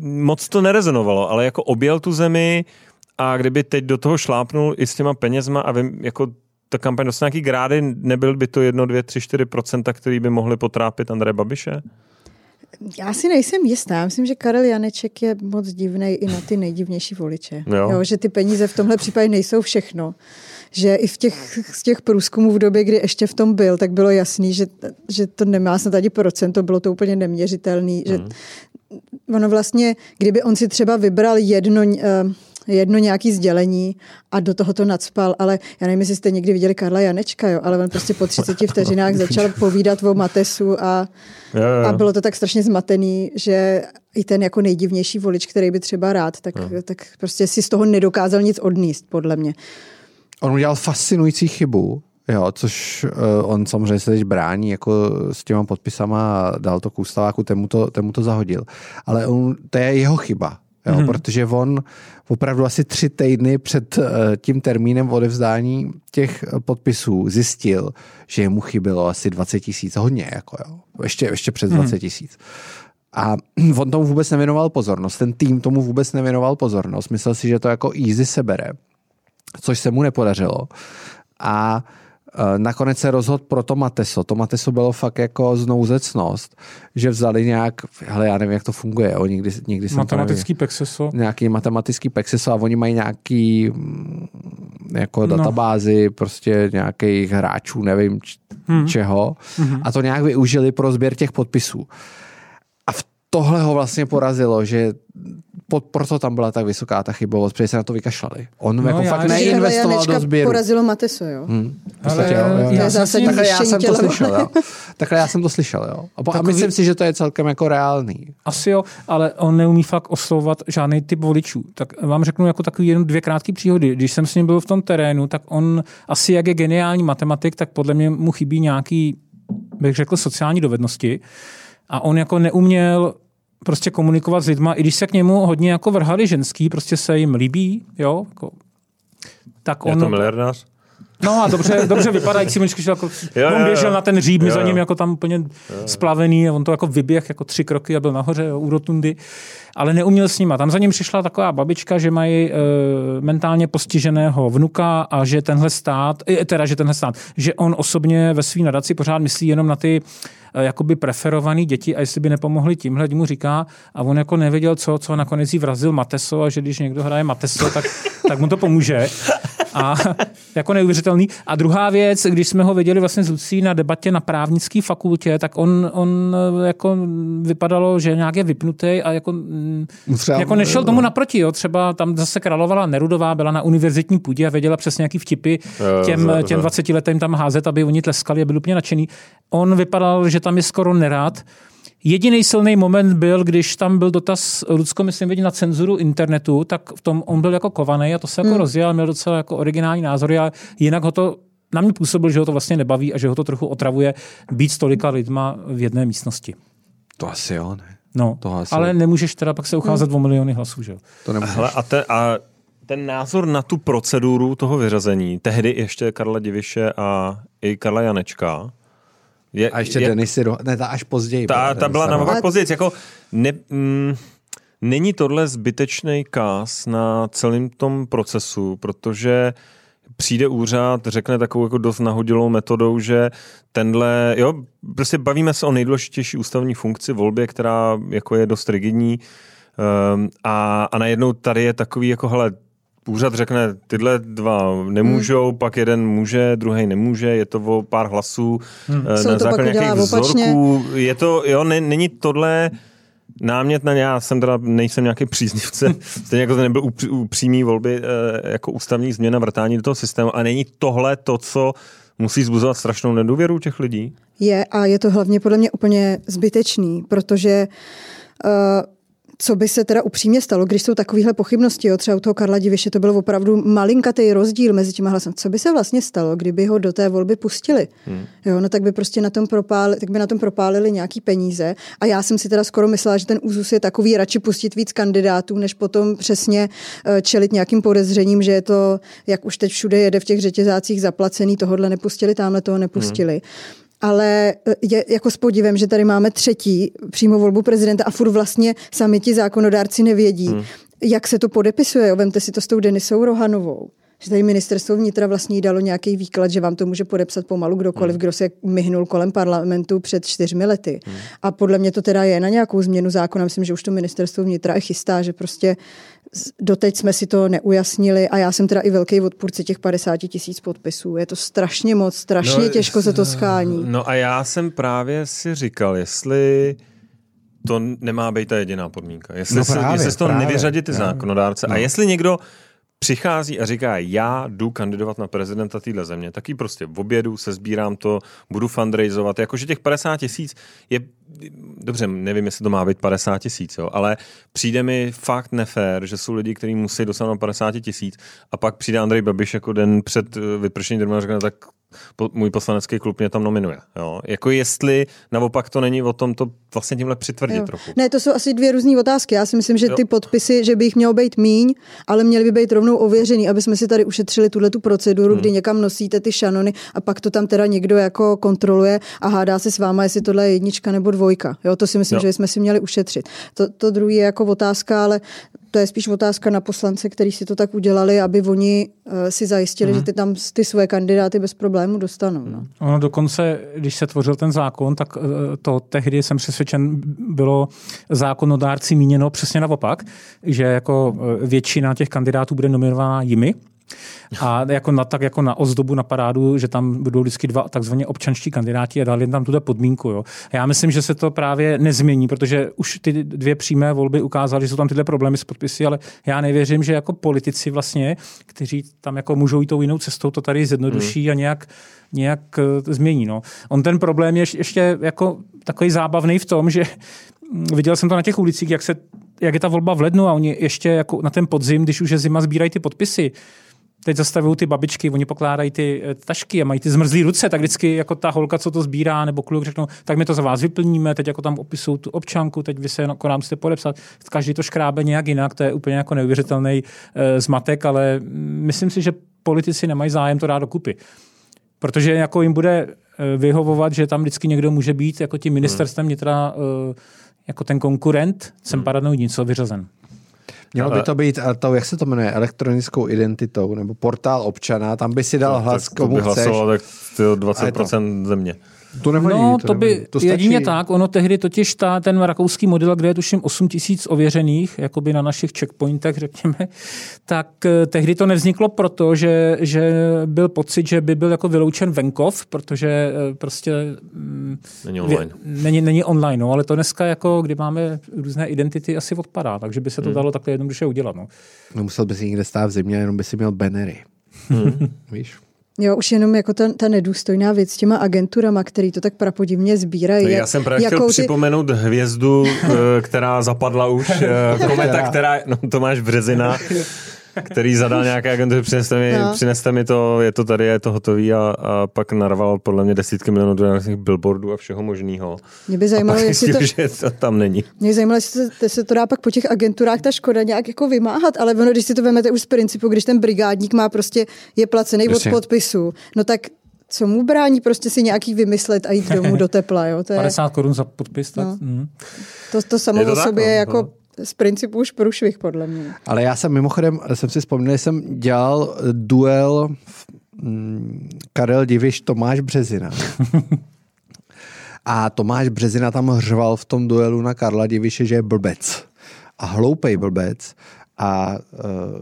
moc to nerezonovalo, ale jako objel tu zemi a kdyby teď do toho šlápnul i s těma penězma a vím, jako ta kampaň dostane nějaký grády, nebyl by to 1, 2, 3, 4 procenta, který by mohli potrápit Andreje Babiše? Já si nejsem jistá. Já myslím, že Karel Janeček je moc divný i na ty nejdivnější voliče. Jo. Jo, že ty peníze v tomhle případě nejsou všechno. Že i v těch, z těch průzkumů v době, kdy ještě v tom byl, tak bylo jasný, že, že to nemá snad ani procento, bylo to úplně neměřitelný. Že ono vlastně, kdyby on si třeba vybral jedno, eh, jedno nějaký sdělení a do toho to nadspal, ale já nevím, jestli jste někdy viděli Karla Janečka, jo, ale on prostě po 30 vteřinách *laughs* začal povídat o Matesu a, Jo, jo. a bylo to tak strašně zmatený, že i ten jako nejdivnější volič, který by třeba rád, tak, tak prostě si z toho nedokázal nic odníst, podle mě. On udělal fascinující chybu, jo, což uh, on samozřejmě se teď brání jako s těma podpisama a dal to k ústaváku, ten mu to, ten mu to zahodil. Ale on, to je jeho chyba, jo, hmm. protože on opravdu asi tři týdny před uh, tím termínem odevzdání těch podpisů zjistil, že mu chybělo asi 20 tisíc, hodně, jako jo, ještě, ještě přes 20 tisíc. A *clears throat* on tomu vůbec nevěnoval pozornost, ten tým tomu vůbec nevěnoval pozornost, myslel si, že to jako easy sebere což se mu nepodařilo. A e, nakonec se rozhodl pro to Mateso. To Mateso bylo fakt jako znouzecnost, že vzali nějak, hele, já nevím, jak to funguje, o, nikdy, nikdy jsem to matematický pexeso. nějaký matematický Pexiso a oni mají nějaký mm, jako No. databázy prostě nějakých hráčů, nevím č- Hmm. čeho a to nějak využili pro sběr těch podpisů. A v tohle ho vlastně porazilo, že pod, proto tam byla tak vysoká ta chybovost, protože se na to vykašlali. On No, jako já- fakt neinvestoval do sběru. porazilo Mateso, jo? Hmm, Ale jo, jo, já ním- Takhle já jsem to slyšel, jo. *laughs* Takhle já jsem to slyšel, jo. A, po, a Takový- myslím si, že to je celkem jako reálný. Asi jo, ale on neumí fakt oslovovat žádný typ voličů. Tak vám řeknu jako takový jen dvě krátké příhody. Když jsem s ním byl v tom terénu, tak on asi jak je geniální matematik, tak podle mě mu chybí nějaký, bych řekl, sociální dovednosti. A on jako neuměl prostě komunikovat s lidma, i když se k němu hodně jako vrhali ženský, prostě se jim líbí, jo, jako, tak Je on... to miliardář? No a dobře, dobře vypadající, on šel jako, *laughs* Jo, on jo, běžel jo. na ten hříb, my Jo, za jo. ním jako tam úplně splavený, a on to jako vyběh jako tři kroky a byl nahoře jo, u rotundy, ale neuměl s nima. Tam za ním přišla taková babička, že mají e, mentálně postiženého vnuka a že tenhle stát, e, teda že tenhle stát, že on osobně ve své nadaci pořád myslí jenom na ty jakoby preferovaný děti a jestli by nepomohli tímhle, mu říká a on jako nevěděl co, co nakonec jí vrazil Mateso a že když někdo hraje Mateso, tak, tak mu to pomůže. A *laughs* jako neuvěřitelný. A druhá věc, když jsme ho viděli vlastně z Lucí na debatě na právnické fakultě, tak on, on jako vypadalo, že nějak je vypnutý a jako, mm, Třeba- jako nešel tomu naproti. Jo. Třeba tam zase královala Nerudová, byla na univerzitní půdě a věděla přesně, jaký vtipy těm, těm za- 20 letým tam házet, aby oni tleskali a byli úplně nadšený. On vypadal, že tam je skoro nerád. Jediný silný moment byl, když tam byl dotaz Lucko, myslím, vidí na cenzuru internetu, tak v tom on byl jako kovaný a to se jako hmm. rozjel, měl docela jako originální názory a jinak ho to na mě působil, že ho to vlastně nebaví a že ho to trochu otravuje být s tolika lidma v jedné místnosti. To asi jo, ne? No, To asi- ale nemůžeš teda pak se ucházet o miliony hlasů, že jo? To nemůžeš. Hele, a, te, a ten názor na tu proceduru toho vyřazení, tehdy ještě Karla Diviše a i Karla Janečka, je, A ještě je, Denisy, ne, ta až později. ta, ta byla naopak později. Jako ne, mm, není tohle zbytečný kás na celém tom procesu, protože přijde úřad, řekne takovou jako dost nahodilou metodou, že tenhle, jo, prostě bavíme se o nejdůležitější ústavní funkci volbě, která jako je dost rigidní um, a, a najednou tady je takový jako, hele, úřad řekne, tyhle dva nemůžou, hmm. pak jeden může, druhý nemůže, je to o pár hlasů hmm. Soud na základě nějakých opačně. vzorků. Je to, jo, ne, není tohle námět na já jsem teda nejsem nějaký příznivce, *laughs* stejně jako to nebyl upří- upřímý volby eh, jako ústavní změna vrtání do toho systému a není tohle to, co musí zbuzovat strašnou nedůvěru těch lidí? Je a je to hlavně podle mě úplně zbytečný, protože uh, co by se teda upřímně stalo, když jsou takovéhle pochybnosti, jo, třeba u toho Karla Diviše to byl opravdu malinkatý rozdíl mezi těma hlasem. Co by se vlastně stalo, kdyby ho do té volby pustili? Hmm. Jo, no tak by prostě na tom propálili, tak by na tom propálili nějaký peníze a já jsem si teda skoro myslela, že ten úzus je takový radši pustit víc kandidátů, než potom přesně eh, čelit nějakým podezřením, že je to, jak už teď všude jede v těch řetězácích zaplacený, tohohle nepustili, tamhle toho nepustili. Hmm ale je jako s podivem, že tady máme třetí přímo volbu prezidenta a furt vlastně sami ti zákonodárci nevědí, hmm. jak se to podepisuje. Vemte si to s tou Denisou Rohanovou. Že tady ministerstvo vnitra vlastně jí dalo nějaký výklad, že vám to může podepsat pomalu kdokoliv, hmm. kdo se myhnul kolem parlamentu před čtyřmi lety. Hmm. A podle mě to teda je na nějakou změnu zákona. Myslím, že už to ministerstvo vnitra i chystá, že prostě doteď jsme si to neujasnili a já jsem teda i velký odpůrce těch 50 tisíc podpisů. Je to strašně moc, strašně no, těžko se to schání. No a já jsem právě si říkal, jestli to nemá být ta jediná podmínka. Jestli, No se, právě, jestli se to právě, nevyřadí ty právě. zákonodárce. No. A jestli někdo přichází a říká, já jdu kandidovat na prezidenta téhle země, tak ji prostě v obědu se sbírám to, budu fundraizovat. Jakože těch 50 tisíc je, dobře, nevím, jestli to má být 50 tisíc, ale přijde mi fakt nefér, že jsou lidi, kteří musí dosáhnout 50 tisíc a pak přijde Andrej Babiš jako den před eh, vypršením termínu a řekne, tak po, můj poslanecký klub mě tam nominuje. Jo? Jako jestli naopak to není o tom to vlastně tímhle přitvrdit Jo. trochu. Ne, to jsou asi dvě různé otázky. Já si myslím, že Jo. ty podpisy, že by jich mělo být míň, ale měly by být rovnou ověřený, aby jsme si tady ušetřili tuhle tu proceduru, hmm. kdy někam nosíte ty šanony a pak to tam teda někdo jako kontroluje a hádá se s váma, jestli tohle je jednička nebo dvojka. Jo, to si myslím, Jo. že jsme si měli ušetřit. To, to druhý je jako otázka, ale to je spíš otázka na poslance, kteří si to tak udělali, aby oni uh, si zajistili, hmm. že ty tam ty své kandidáty bez problému dostanou. No. Ono dokonce, když se tvořil ten zákon, tak eh, to tehdy jsem přesvědčen, bylo zákonodárci míněno přesně naopak, že jako eh, většina těch kandidátů bude nominována jimi. A jako na, tak jako na ozdobu, na parádu, že tam budou vždycky dva takzvaně občanští kandidáti a dali tam tuhle podmínku. Jo. A já myslím, že se to právě nezmění, protože už ty dvě přímé volby ukázaly, že jsou tam tyhle problémy s podpisy, ale já nevěřím, že jako politici vlastně, kteří tam jako můžou jít tou jinou cestou, to tady zjednoduší hmm. a nějak, nějak eh, změní. No. On ten problém je ještě jako takový zábavný v tom, že mm, viděl jsem to na těch ulicích, jak, se, jak je ta volba v lednu a oni ještě jako na ten podzim, když už je zima, sbírají ty podpisy. Teď zastavují ty babičky, oni pokládají ty eh, tašky a mají ty zmrzlé ruce, tak vždycky jako ta holka, co to sbírá, nebo kluk řeknou, tak my to za vás vyplníme, teď jako tam opisují tu občanku, teď vy se jako nám musíte podepsat. Každý to škrábe nějak jinak, to je úplně jako neuvěřitelný eh, zmatek, ale myslím si, že politici nemají zájem to dát dokupy. Protože jako jim bude eh, vyhovovat, že tam vždycky někdo může být jako tím ministerstvem vnitra eh, jako ten konkurent, jsem paranoidní, něco vyřazen. Mělo by to být, eh, to, jak se to jmenuje, elektronickou identitou, nebo portál občana, tam by si dal hlas, tak to komu by chceš. hlasoval tak tyjo, 20% země. To nevadí, no, to to by nevadí. To stačí. jedině tak. Ono tehdy totiž ta, ten rakouský model, kde je tuším 8 tisíc ověřených, jakoby na našich checkpointech, řekněme, tak eh, tehdy to nevzniklo proto, že, že byl pocit, že by byl jako vyloučen venkov, protože eh, prostě mm, Není online. vě- není, není online, no, ale to dneska jako, kdy máme různé identity, asi odpadá, takže by se to dalo takhle jednoduše udělat. No. Nemusel by si nikde stát v zimě, jenom by si měl bannery. *laughs* Víš? Jo, už jenom jako ta, ta nedůstojná věc s těma agenturama, který to tak prapodivně sbírají. Já jsem právě chtěl ty- připomenout hvězdu, *laughs* eh, která zapadla už, eh, kometa, která, no Tomáš Březina, který zadal nějaké agentury, přineste mi, No. přineste mi to, je to tady, je to hotový a, a pak narval podle mě desítky milionů do nějakých billboardů a všeho možného. Mě by A zajímalo, pak jestli to, *laughs* že to tam není. mě by zajímalo, jestli to, se to dá pak po těch agenturách ta škoda nějak jako vymáhat, ale ono, když si to vezmete už z principu, když ten brigádník má prostě, je placený Jasně. od podpisu, no tak co mu brání prostě si nějaký vymyslet a jít domů do tepla, jo? To, je, *laughs* 50 korun za podpis, tak No. mm. to, to samo Je to o tak, sobě no, je jako no. Z principu už průšvih, podle mě. Ale já jsem mimochodem, jsem si vzpomněl, že jsem dělal duel mm, Karel Diviš, Tomáš Březina. *laughs* A Tomáš Březina tam hřval v tom duelu na Karla Diviše, že je blbec. A hloupej blbec. A uh,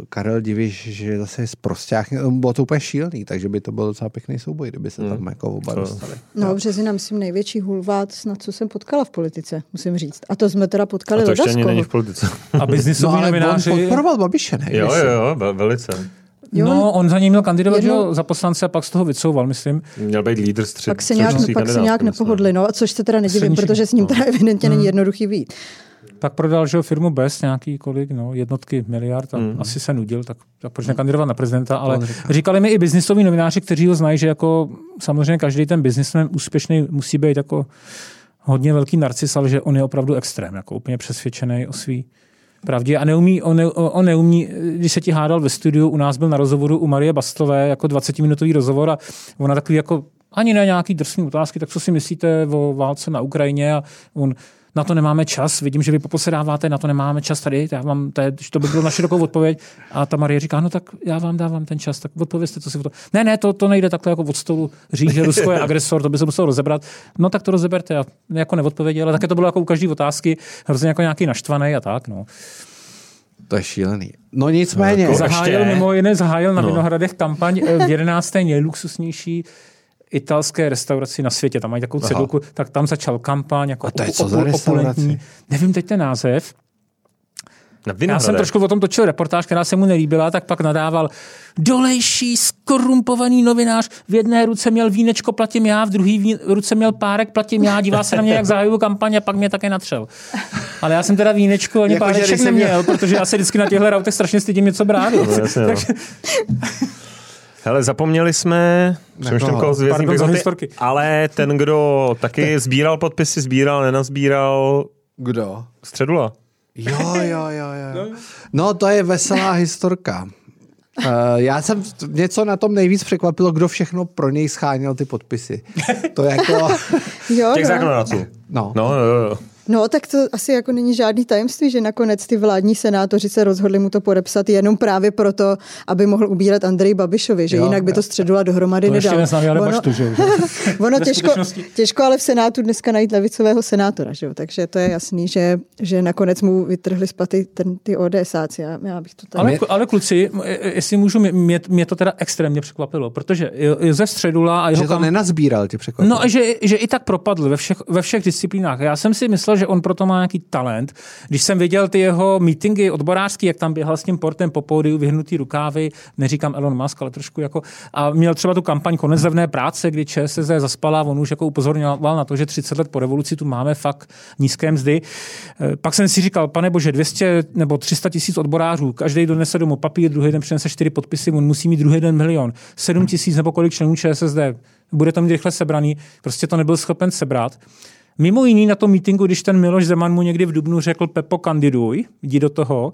Karel Diviš, že zase je zprosták, bylo to úplně šílený, takže by to byl docela pěkný souboj, kdyby se tam jako oba dostali. No, Březina, myslím, největší hulvát, snad co jsem potkala v politice, musím říct. A to jsme teda A potkali to ještě ani ledaskoho. není v politice. *laughs* A biznisoví No ale on novináři... podporoval Babiše, ne? Jo, jo, jo, ve- velice. Jo. No, on za něj měl kandidovat jo, za poslance a pak z toho vycouval, myslím. Měl být lídr střed. Pak se nějak, pak se nějak nepohodli, no, a což se teda nedivím, protože s ním teda evidentně není jednoduchý vít. Pak prodal že firmu bez nějaký kolik, no, jednotky miliard a Mhm. asi se nudil, tak, tak proč nekandidovat na prezidenta, ale říkali mi i biznisoví novináři, kteří ho znají, že jako samozřejmě každý ten biznismen úspěšný musí být jako hodně velký narcis, ale že on je opravdu extrém, jako úplně přesvědčený o svý pravdě a neumí, on, ne, on neumí, když se ti hádal ve studiu, u nás byl na rozhovoru u Marie Bastlové jako 20-minutový rozhovor a ona takový jako ani ne nějaký drsný otázky, tak co si myslíte o válce na Ukrajině? A on na to nemáme čas, vidím, že vy poposedáváte, na to nemáme čas tady, já vám, to, je, to by bylo na širokou odpověď. A ta Marie říká, no tak já vám dávám ten čas, tak odpovězte, co si o to. Ne, ne, to, to nejde takhle jako od stolu říct, že Rusko je *laughs* agresor, to by se muselo rozebrat. No tak to rozeberte a jako neodpověděl, ale také to bylo jako u každé otázky, hrozně jako nějaký naštvaný a tak. No. To je šílený. No nicméně, Jako- Zahájil ještě? mimo jiné, zahájil na No. Vinohradech kampaň eh, v 11. nejluxusnější italské restauraci na světě. Tam mají takovou Aha. cedulku, tak tam začal kampaň jako A to je co za opulentní. Nevím teď ten název. Na Já jsem trošku o tom točil reportáž, která se mu nelíbila, tak pak nadával dolejší, skorumpovaný novinář, v jedné ruce měl vínečko, platím já, v druhé ruce měl párek, platím já, dívá se na mě, jak zahajuju kampaň a pak mě také natřel. Ale já jsem teda vínečko ani Jako, páreček neměl, měl- protože já se vždycky na těchto rautech strašně stydím něco brát. No, jasně, no. *laughs* Hele, zapomněli jsme, přemýšlím, koho? koho z historky. ale ten, kdo taky sbíral podpisy, sbíral, nenazbíral kdo? Středula. Jo, jo, jo, jo. No, to je veselá historka. Uh, já jsem, něco na tom nejvíc překvapilo, kdo všechno pro něj scháněl ty podpisy. To jako, *laughs* Jo, Těch no. zákonodárců. no. No, jo, jo. No, tak to asi jako není žádný tajemství, že nakonec ty vládní senátoři se rozhodli mu to podepsat jenom právě proto, aby mohl ubírat Andrej Babišovi, že Jo, jinak by to středula dohromady To ještě nedal. neznám Jana Ono- Baštu, že jo? *laughs* *laughs* Ono těžko, těžko ale v Senátu dneska najít levicového senátora, že jo? takže to je jasný, že, že nakonec mu vytrhli z paty ten, ty ODSáci. Já, já bych to tady... Ale, ale kluci, e- jestli můžu, mě, mě to teda extrémně překvapilo, protože Josef Středula a jeho Že to kam... nenazbíral, tě překvapilo. No a že, že i tak propadl ve všech, ve všech disciplínách. Já jsem si myslel, že on proto má nějaký talent. Když jsem viděl ty jeho meetingy odborářský, jak tam běhal s tím portem po pódiu, vyhnutý rukávy, neříkám Elon Musk, ale trošku jako, a měl třeba tu kampaň konec levné práce, kdy ČSSD zaspala, on už jako upozorňoval na to, že 30 let po revoluci tu máme fakt nízké mzdy. E, Pak jsem si říkal, pane bože, 200 nebo 300 tisíc odborářů, každý donese domů papír, druhý den přinese 4 podpisy, on musí mít druhý den milion. 7 tisíc nebo kolik členů ČSSD, bude to mít rychle sebraný, prostě to nebyl schopen sebrat. Mimo jiný na tom mítingu, když ten Miloš Zeman mu někdy v Dubnu řekl Pepo kandiduj, jdi do toho,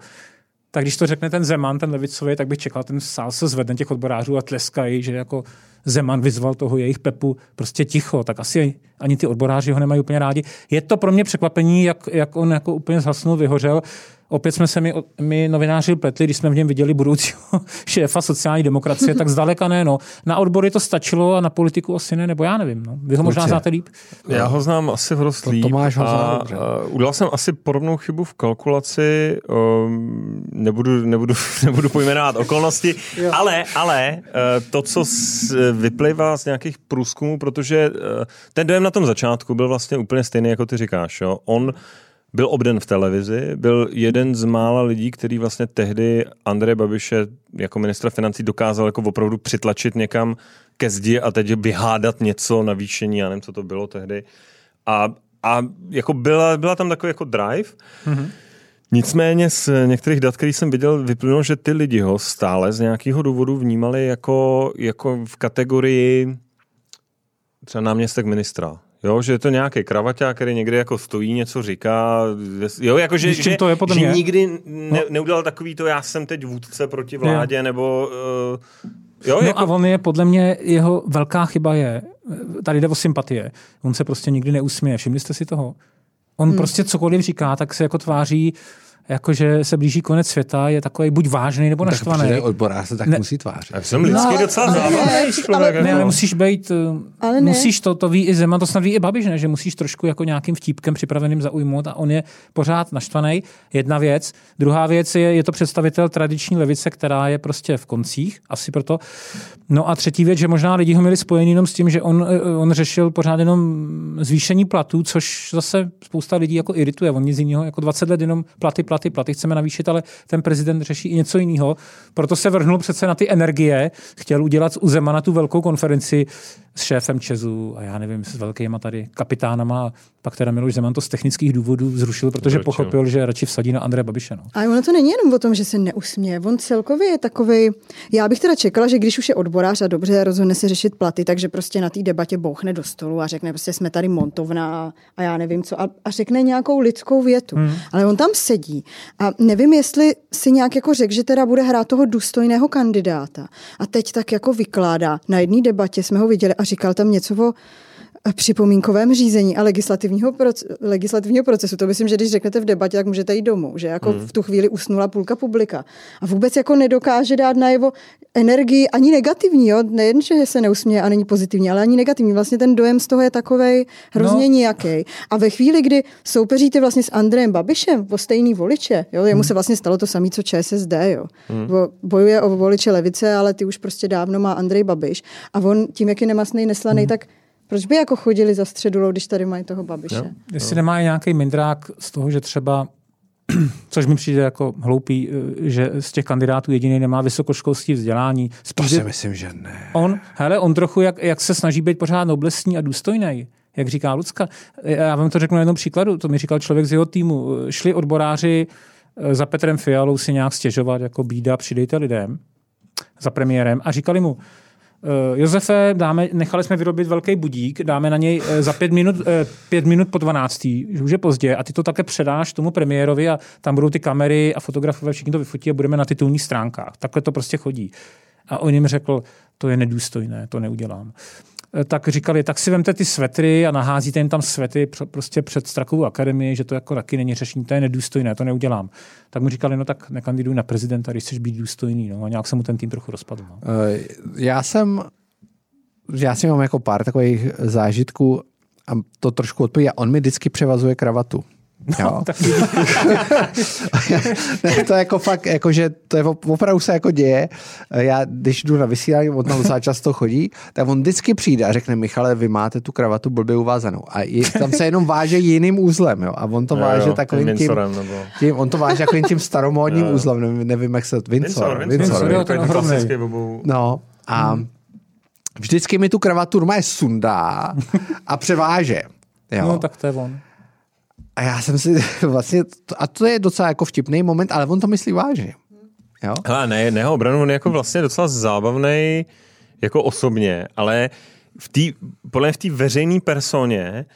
tak když to řekne ten Zeman, ten levicový, tak bych čekal, ten sál se zvedne těch odborářů a tleskají, že jako Zeman vyzval toho jejich Pepu prostě ticho, tak asi ani ty odboráři ho nemají úplně rádi. Je to pro mě překvapení, jak, jak on jako úplně zhasnul, vyhořel Opět jsme se my, my novináři pletli, když jsme v něm viděli budoucího *laughs* šéfa sociální demokracie, tak zdaleka ne. No. Na odbory to stačilo a na politiku asi ne, nebo já nevím. No. Vy ho možná Určitě. znáte líp. Já ho znám asi v dost líp. Tomáš ho zná a, dobře. a udělal jsem asi podobnou chybu v kalkulaci, um, nebudu, nebudu, *laughs* nebudu pojmenovat okolnosti, ale, ale uh, to, co vyplývá z nějakých průzkumů, protože uh, ten dojem na tom začátku byl vlastně úplně stejný, jako ty říkáš. Jo? On byl obden v televizi, byl jeden z mála lidí, který vlastně tehdy Andreje Babiše jako ministra financí dokázal jako opravdu přitlačit někam ke zdi a teď vyhádat něco, navýšení, já nevím, co to bylo tehdy. A, a jako byla, byla tam takový jako drive. Mm-hmm. Nicméně z některých dat, který jsem viděl, vyplynulo, že ty lidi ho stále z nějakého důvodu vnímali jako, jako v kategorii třeba náměstek ministra. Jo, že je to nějaký kravaťák, který někde jako stojí, něco říká. Jo, jako že, že, to je podle že mě? nikdy No. ne, neudělal takový to, já jsem teď vůdce proti vládě, nebo... Uh, jo, No jako, a on je, podle mě, jeho velká chyba je, tady jde o sympatie, on se prostě nikdy neusměje, všimli jste si toho? On hmm. prostě cokoliv říká, tak se jako tváří, jako že se blíží konec světa, je takový buď vážný nebo Tak naštvaný. protože odborář se tak Ne. musí tvářit. já jsem lidsky No, docela zábavný ale- člověk. jako. Ne, ale musíš být, Ale ale ne. musíš to, to ví i Zeman, to snad ví i Babiš, ne? že musíš trošku jako nějakým vtípkem připraveným zaujmout a on je pořád naštvaný. Jedna věc. Druhá věc je, je to představitel tradiční levice, která je prostě v koncích, asi proto. No a třetí věc, že možná lidi ho měli spojený jenom s tím, že on, eh, on řešil pořád jenom zvýšení platů, což zase spousta lidí jako irituje. On nic jiného, jako 20 let jenom platy, platy, platy chceme navýšit, ale ten prezident řeší i něco jiného. Proto se vrhnul přece na ty energie, chtěl udělat u Zemana tu velkou konferenci s šéfem Česu a já nevím, s velkýma tady kapitánama. A pak teda Miloš Zeman to z technických důvodů zrušil, protože pochopil, že radši vsadí na Andreje Babiše. No. A ono to není jenom o tom, že se neusměje. On celkově je takový. Já bych teda čekala, že když už je odborář a dobře rozhodne se řešit platy, takže prostě na té debatě bouchne do stolu a řekne, prostě jsme tady montovna a já nevím co. A, a řekne nějakou lidskou větu. Hmm. Ale on tam sedí a nevím, jestli si nějak jako řekl, že teda bude hrát toho důstojného kandidáta. A teď tak jako vykládá. Na jedné debatě jsme ho viděli a říkal tam něco o připomínkovém řízení a legislativního, proc- legislativního procesu. To myslím, že když řeknete v debatě, tak můžete jít domů, že jako hmm. v tu chvíli usnula půlka publika. A vůbec jako nedokáže dát najevo energii ani negativní, jo? nejen, že se neusměje a není pozitivní, ale ani negativní. Vlastně ten dojem z toho je takovej hrozně No. no. nějaký. A ve chvíli, kdy soupeříte vlastně s Andrejem Babišem o stejný voliče, jo? jemu se vlastně stalo to samé, co ČSSD, jo? Hmm. bojuje o voliče levice, ale ty už prostě dávno má Andrej Babiš. A on tím, jak je nemastný, neslaný, hmm. tak proč by jako chodili za středulou, když tady mají toho Babiše? Jo. No. Jestli nemá nějaký mindrák z toho, že třeba *clears throat* což mi přijde jako hloupý, eh, že z těch kandidátů jediný nemá vysokoškolské vzdělání. To Spíš si je- myslím, že ne. On, hele, on trochu, jak, jak se snaží být pořád noblesní a důstojný, jak říká Lucka. Já vám to řeknu na jednom příkladu, to mi říkal člověk z jeho týmu. Šli odboráři eh, za Petrem Fialou si nějak stěžovat, jako bída, přidejte lidem, za premiérem a říkali mu, Josefe, dáme, nechali jsme vyrobit velký budík, dáme na něj eh, za pět minut, eh, pět minut po 12. že už je pozdě a ty to také předáš tomu premiérovi a tam budou ty kamery a fotografové, všichni to vyfotí a budeme na titulních stránkách. Takhle to prostě chodí. A on jim řekl, to je nedůstojné, to neudělám. Eh, Tak říkali, tak si vemte ty svetry a naházíte jim tam svety pr- prostě před Strakovou akademii, že to jako taky není řešení, to je nedůstojné, to neudělám. Tak mu říkali, no tak nekandiduj na prezidenta, když chceš být důstojný. No. A nějak se mu ten tým trochu rozpadl. No. Eh, Já jsem, já si mám jako pár takových zážitků a to trošku odpoví. On mi vždycky převazuje kravatu. Jo. Tak *laughs* ne, to je jako fakt, jako že to je op- opravdu se jako děje. Já, když jdu na vysílání, on tam docela často chodí, tak on vždycky přijde a řekne, Michale, vy máte tu kravatu blbě uvázanou. A je, tam se jenom váže jiným úzlem, jo. A on to Jo, váže jo, takovým tím tím, nebo... tím, on to váže takovým tím staromódním Jo. úzlem, nevím, nevím jak se to, jo, Windsor, ten ten ohromnej. klasický obou. No a vždycky mi tu kravatu normálně sundá a převáže. Jo. No, tak to je on. A já jsem si *laughs* vlastně, a to je docela jako vtipný moment, ale on to myslí vážně. Jo? Hele, ne, ne, obranu, on je jako vlastně docela zábavný jako osobně, ale v tý, podle mě v té veřejné personě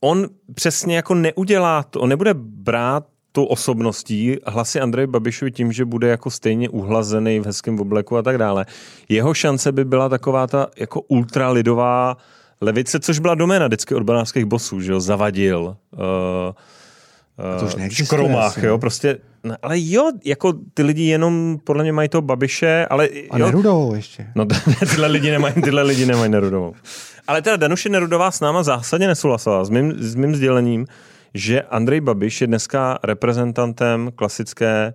on přesně jako neudělá to, on nebude brát tu osobností hlasy Andreje Babišovi tím, že bude jako stejně uhlazený v hezkém obleku a tak dále. Jeho šance by byla taková ta jako ultralidová levice, což byla doména vždycky odborářských bosů, že jo, zavadil, uh, to už uh, neexistuje škromách, asi, jo, no. prostě, ne, ale jo, jako ty lidi jenom podle mě mají to babiše, ale A jo, Nerudovou ještě. No *laughs* tyhle lidi nemají, tyhle lidi nemají Nerudovou. Ale teda Danuše Nerudová s náma zásadně nesouhlasila s mým, s mým sdělením, že Andrej Babiš je dneska reprezentantem klasické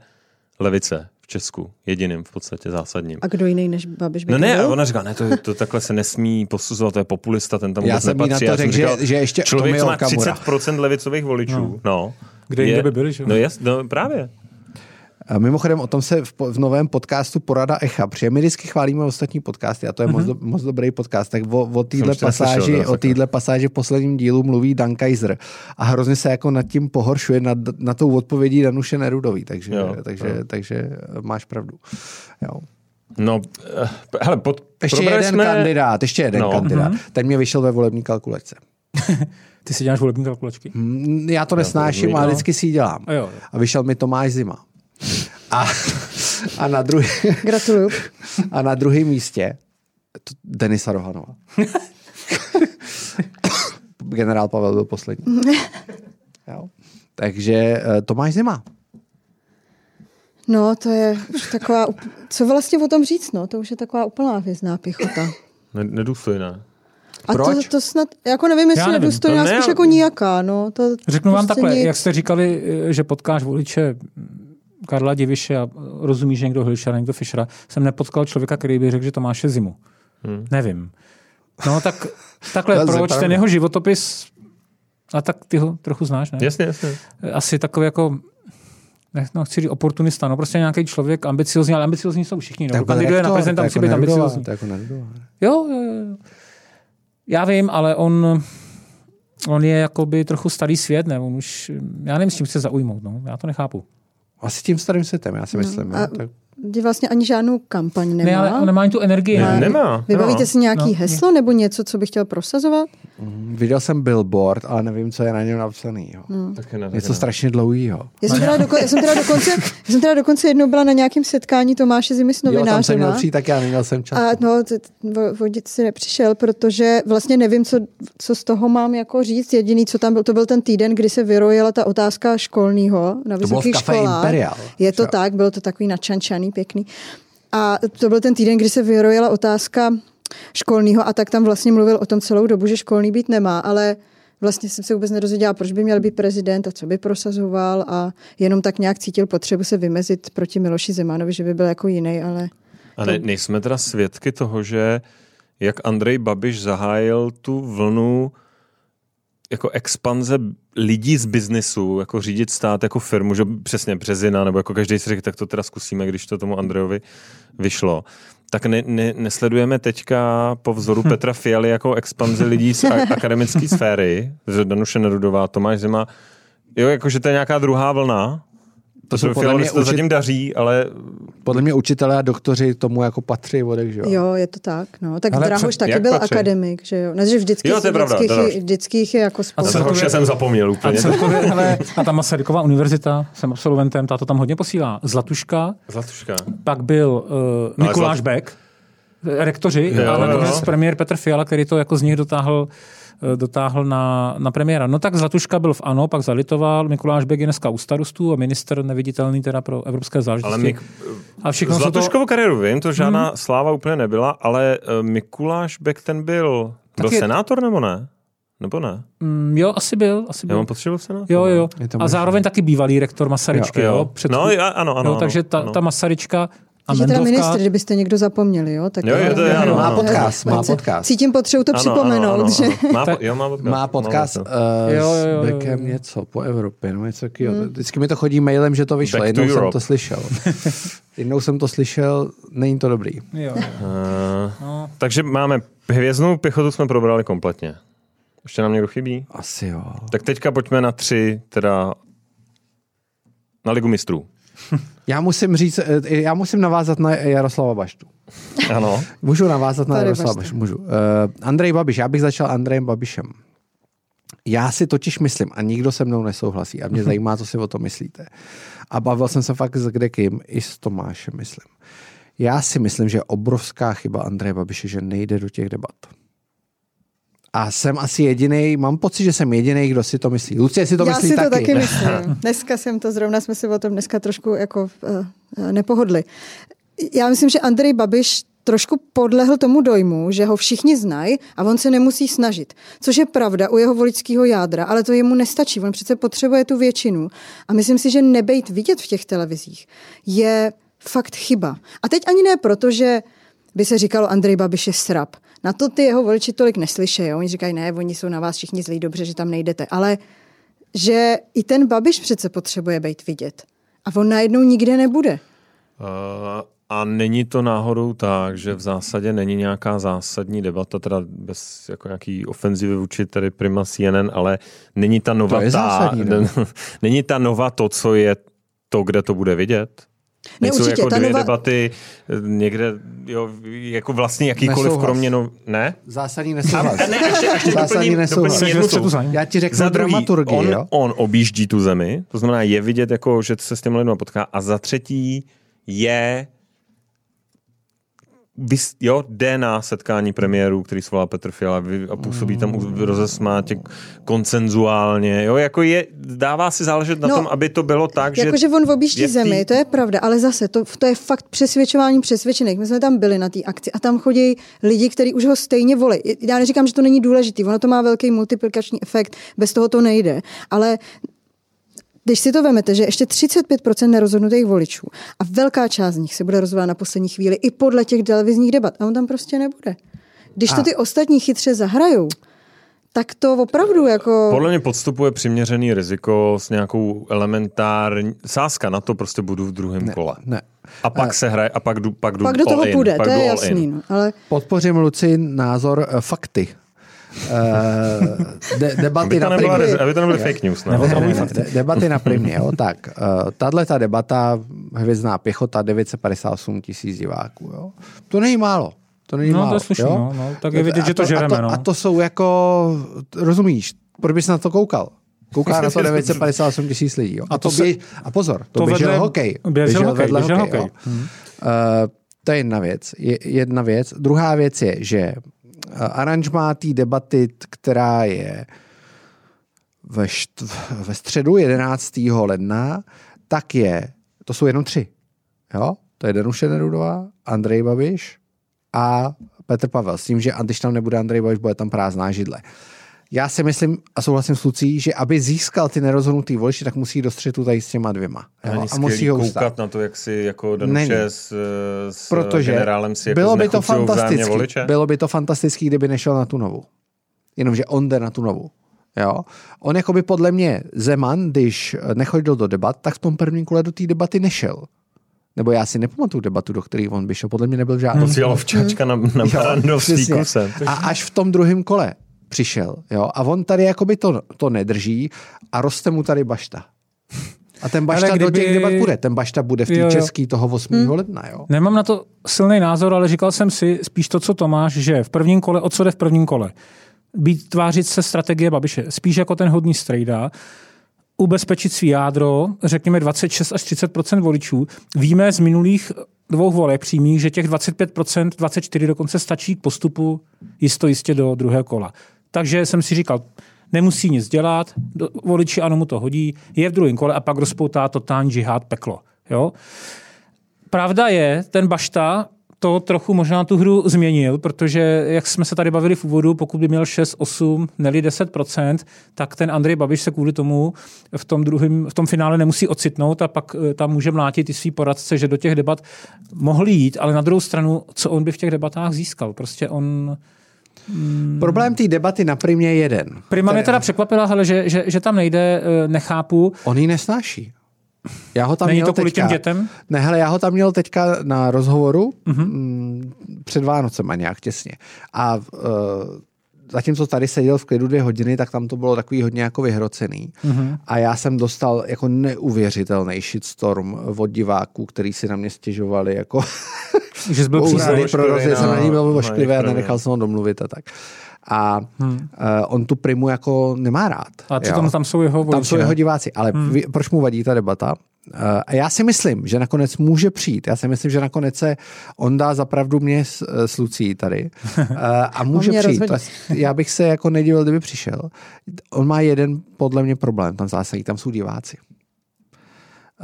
levice v Česku. Jediným v podstatě zásadním. A kdo jiný než Babiš by No ne, a ona říká, ne, to, to takhle se nesmí posuzovat, to je populista, ten tam Já vůbec jsem jí na nepatří. to Já řekl, že- že ještě člověk, co má Okamura. 30% levicových voličů, no. no Kde jinde by byli, že jo? No, jas, no právě. A mimochodem o tom se v, v novém podcastu Porada Echa, protože my vždycky chválíme ostatní podcasty a to je moc, do, moc dobrý podcast, tak o, o téhle pasáži, o téhle pasáži v posledním dílu mluví Dan Kaiser a hrozně se jako nad tím pohoršuje, nad, na tou odpovědí Danuše Nerudový, takže, Jo, takže, jo. takže eh, máš pravdu. Jo. No, eh, hele, pod, Ještě jeden jsme... kandidát, ještě jeden No. kandidát. Ten mě vyšel ve volební kalkulačce. *laughs* Ty si děláš volební kalkulačky? Mm, Já to nesnáším, ale no. vždycky si ji dělám. A jo. A vyšel mi Tomáš Zima. A, a na druhý, Gratuluju. A na druhém místě to Denisa Rohanova. Generál Pavel byl poslední. Jo. Takže eh, Tomáš Zima. No, to je už taková, co vlastně o tom říct, no, to už je taková úplná vězná pichota. Ne, nedůstojné. A Proč? to, to snad, jako nevím, jestli nedůstojná, ne, spíš ale- jako nijaká, no. To Řeknu vám prostě takhle, nic. jak jste říkali, eh, že potkáš voliče Karla Diviše a rozumíš že někdo Hilšera, někdo Fischera, jsem nepotkal člověka, který by řekl, že Tomáše Zimu. Hmm. Nevím. No tak takhle, *laughs* To je proč ten jeho životopis, a tak ty ho trochu znáš, ne? Jasně, jasně. Asi takový jako ne, no, chci říct oportunista, no prostě nějaký člověk ambiciozní, ale ambiciozní jsou všichni. No. Byl kandiduje na prezidenta, musí jako být ambiciozní. Je jako. Jo, jo, jo. Já vím, ale on, on je jakoby trochu starý svět, ne? On už, já nevím, s čím chce zaujmout, no. Já to nechápu. Asi tím starým světem, já si myslím. a- jo. Tak, Kdy vlastně ani žádnou kampaň nemá. Ne, ale on nemá ani tu energii. Ne, Ne, nemá. Vybavíte no. si nějaký No, heslo nebo něco, co by chtěl prosazovat? Viděl jsem billboard, ale nevím, co je na něm napsaný. Jo. Taky ne, taky Něco ne. strašně dlouhýho. Já jsem, teda doko- já, jsem teda dokonce, já jsem teda dokonce jednou byla na nějakém setkání Tomáše Zimy s Jo, tam jsem měl přijít, tak já neměl jsem čas. A no, vodit si nepřišel, protože vlastně nevím, co, co z toho mám jako říct. Jediný, co tam byl, to byl ten týden, kdy se vyrojila ta otázka školního na vysokých školách. Imperial. Je to Jo. tak, bylo to takový načančaný, pěkný. A to byl ten týden, kdy se vyrojila otázka školního a tak tam vlastně mluvil o tom celou dobu, že školní být nemá, ale vlastně jsem se vůbec nedozvěděla, proč by měl být prezident a co by prosazoval a jenom tak nějak cítil potřebu se vymezit proti Miloši Zemanovi, že by byl jako jiný, ale A ne, nejsme teda svědky toho, že jak Andrej Babiš zahájil tu vlnu jako expanze lidí z biznisu, jako řídit stát jako firmu, že přesně Březina, nebo jako každý si řekl, tak to teda zkusíme, když to tomu Andrejovi vyšlo. Tak ne, ne, nesledujeme teďka po vzoru *laughs* Petra Fialy jako expanzi lidí z a- akademické sféry, že Danuše Nerudová, Tomáš Zima, jo, jakože to je nějaká druhá vlna, To jsou podle mě, učit, zatím daří, ale podle mě učitelé a doktoři tomu jako patří vodek, že jo? Jo, je to tak. No. Tak Ale Drahoš před- taky byl patří? akademik, že jo? Ne, že vždycky, Jo, to je pravda, vždycky, vždycky je jako A spousta. co- to Celkově- jsem zapomněl A úplně. celkově, hele, *laughs* a ta Masaryková univerzita, jsem absolventem, ta to tam hodně posílá. Zlatuška, Zlatuška. pak byl uh, Mikuláš Zlat- Beck, rektoři, Jo, a nakonec jo. premiér Petr Fiala, který to jako z nich dotáhl dotáhl na, na premiéra. No tak Zlatuška byl v ANO, pak zalitoval, Mikuláš Bek je dneska u starostů a minister neviditelný teda pro evropské záležitosti. Ale Mik... a všechno jsou to, Zlatuškovou kariéru vím, to žádná hmm. sláva úplně nebyla, ale uh, Mikuláš Beck ten byl, byl je- senátor nebo ne? Nebo ne? mm, jo, asi byl, asi Já byl. mám pocit, že byl senátor. Jo, jo. Je to A zároveň taky bývalý rektor Masaryčky, jo. jo. Před, No, já, ano, ano. jo, takže ta, ano. ta Masaryčka a Takže teda Mendovka, ministr, kdybyste někdo zapomněli, jo? Tak Jo, je to, je, ano, Má ano. podcast, má podcast. Cítím potřebu to Ano, připomenout, ano, ano, že... ano. Má, po, jo, má podcast. Má podcast Má uh, Jo, jo, s jo, jo, Beckem jo. něco po Evropě, no něco takového. Vždycky mi to chodí mailem, že to vyšlo, Back jednou jsem Europe. to slyšel. *laughs* jednou jsem to slyšel, není to dobrý. Jo, jo. Uh, No. takže máme hvězdnou pěchotu jsme probrali kompletně. Ještě nám někdo chybí? Asi jo. Tak teďka pojďme na tři, teda na Ligu mistrů. *laughs* Já musím říct, eh, já musím navázat na Jaroslava Baštu. Ano. *laughs* Můžu navázat na Tady Jaroslava. Baštu, můžu. Uh, Andrej Babiš, já bych začal Andrejem Babišem. Já si totiž myslím, a nikdo se mnou nesouhlasí, a mě *laughs* zajímá, co si o tom myslíte. A bavil jsem se fakt s kdekým, i s Tomášem, myslím. Já si myslím, že je obrovská chyba Andreje Babiše, že nejde do těch debat. A jsem asi jediný, mám pocit, že jsem jediný, kdo si to myslí. Lucie si to Já myslí si to taky. taky *laughs* myslím. Dneska jsem to zrovna, jsme si o tom dneska trošku jako uh, nepohodli. Já myslím, že Andrej Babiš trošku podlehl tomu dojmu, že ho všichni znají a on se nemusí snažit. Což je pravda u jeho voličského jádra, ale to jemu nestačí. On přece potřebuje tu většinu. A myslím si, že nebejt vidět v těch televizích je fakt chyba. A teď ani ne proto, že by se říkalo Andrej Babiš je srab. Na to ty jeho voliči tolik neslyšejí. Oni říkají, ne, oni jsou na vás všichni zlí, dobře, že tam nejdete. Ale že i ten Babiš přece potřebuje být vidět. A on najednou nikde nebude. Uh, a není to náhodou tak, že v zásadě není nějaká zásadní debata, teda bez jako nějaký ofenzivy vůči tedy prima CNN, ale není ta nova To je ta, zásadní, ne? *laughs* není ta nova to, co je to, kde to bude vidět? Ne, Nejsou určitě, jako ta dvě nova- debaty někde, jo, jako vlastně jakýkoliv Nesouhlas. kromě, no, ne? Zásadní nesouhlas. Ne, ještě, ještě Zásadní doplním, nesouhlas. Já ti řeknu Za druhý, dramaturgii, on, jo? on objíždí tu zemi, to znamená je vidět, jako, že se s těmi lidmi potká. A za třetí je vys, jo, jde na setkání premiérů, který svolal Petr Fiala a působí tam u- rozesmátě koncenzuálně. Jo, jako je, dává si záležet na No, tom, aby to bylo tak, že... Jakože on objíždí je v tý- zemi, to je pravda, ale zase, to, to je fakt přesvědčování přesvědčených. My jsme tam byli na té akci a tam chodí lidi, kteří už ho stejně volí. Já neříkám, že to není důležitý, ono to má velký multiplikační efekt, bez toho to nejde, ale když si to vemete, že ještě 35% nerozhodnutých voličů a velká část z nich se bude rozhodovat na poslední chvíli i podle těch televizních debat a on tam prostě nebude. Když to A- ty ostatní chytře zahrajou, tak to opravdu jako... Podle mě podstupuje přiměřený riziko s nějakou elementární... Sázka na to prostě budu v druhém kole. Ne. A pak se hraje, a pak jdu, pak jdu pak do toho in, půjde, to je jasný. No. Ale Podpořím Luci názor eh, fakty. Eh, de, debaty Aby na primě. rezi- aby to nebyly fake news. Ne? Ne, ne, ne, de- debaty na primě, jo. Tak, uh, tahle ta debata, hvězdná pěchota, 958 tisíc diváků, jo. To není málo. To není No, málo, to je slušný, jo? no, no. Tak je vidět, A že to a žereme, to, no. A to jsou jako, rozumíš, proč bys na to koukal? Kouká na to *laughs* 958 tisíc lidí. Jo. A, A to to se- běž, a pozor, to, to běžel vedle- hokej. běžel hokej, vedle běžel hokej. hokej. Jo. Uh, to je jedna věc. Je, jedna věc. Druhá věc je, že eh, aranžmá té debaty, která je ve, št, ve středu 11. ledna, tak je, to jsou jenom tři. Jo? To je Danuše Nerudová, Andrej Babiš a Petr Pavel. S tím, že když tam nebude Andrej Babiš, bude tam prázdná židle. Já si myslím a souhlasím s Lucí, že aby získal ty nerozhodnutý voliči, tak musí do střetu tady s těma dvěma. Jo? A musí ho koukat ustát. na to, jak si jako. Danuše s, s Protože generálem si jako bylo by to fantastický. voliče. Bylo by to fantastický, kdyby nešel na tu novou. Jenomže on jde na tu novou. Jo? On jako by podle mě Zeman, když nechodil do debat, tak v tom prvním kole do té debaty nešel. Nebo já si nepamatuju debatu, do které on by šel. Podle mě nebyl žádný. To si včačka na, na přesně. fíkusem. A až v tom druhém kole přišel. Jo? A on tady jakoby to, to nedrží a roste mu tady bašta. A ten bašta Ale do kdyby- těch debat bude. Ten bašta bude v té český toho 8. Hmm. ledna. Jo? Nemám na to silný názor, ale říkal jsem si spíš to, co Tomáš, že v prvním kole, o co jde v prvním kole? Být tvářit se strategie Babiše. Spíš jako ten hodný strejda, ubezpečit svý jádro, řekněme 26 až 30% voličů. Víme z minulých dvou voleb přímých, že těch 25% 24 dokonce stačí k postupu jisto jistě do druhého kola. Takže jsem si říkal, nemusí nic dělat, voliči ano mu to hodí, je v druhém kole a pak rozpoutá totální džihad peklo. Jo? Pravda je, ten Bašta to trochu možná tu hru změnil, protože jak jsme se tady bavili v úvodu, pokud by měl 6, 8, neli 10%, tak ten Andrej Babiš se kvůli tomu v tom, druhém, v tom finále nemusí ocitnout a pak eh, tam může mlátit i svý poradce, že do těch debat mohli jít, ale na druhou stranu, co on by v těch debatách získal? Prostě on... Problém té debaty na primě je jeden. Prima mě teda překvapila, hele, že, že, že tam nejde, eh, nechápu. On ji nesnáší. Já ho tam Není měl to kvůli teďka, těm dětem? Ne, hele, já ho tam měl teďka na rozhovoru mm-hmm. před Vánocem a nějak těsně. A uh, zatímco tady seděl v klidu dvě hodiny, tak tam to bylo takový hodně jako vyhrocený. Mm-hmm. A já jsem dostal jako neuvěřitelný shitstorm od diváků, který si na mě stěžovali jako Že jsi byl *laughs* přísný. pro jsem na ní byl ošklivý a nenechal jsem ho domluvit a tak. A hmm. uh, on tu primu jako nemá rád. A jo. přitom tam jsou jeho Tam voliči, jsou jeho diváci. Ale hmm. proč mu vadí ta debata? a já si myslím, že nakonec může přijít. Já si myslím, že nakonec se on dá zapravdu mě s, s Lucí tady. *laughs* A může přijít. Rozhodně. Já bych se jako nedivil, kdyby přišel. On má jeden podle mě problém, tam zásadní, tam jsou diváci.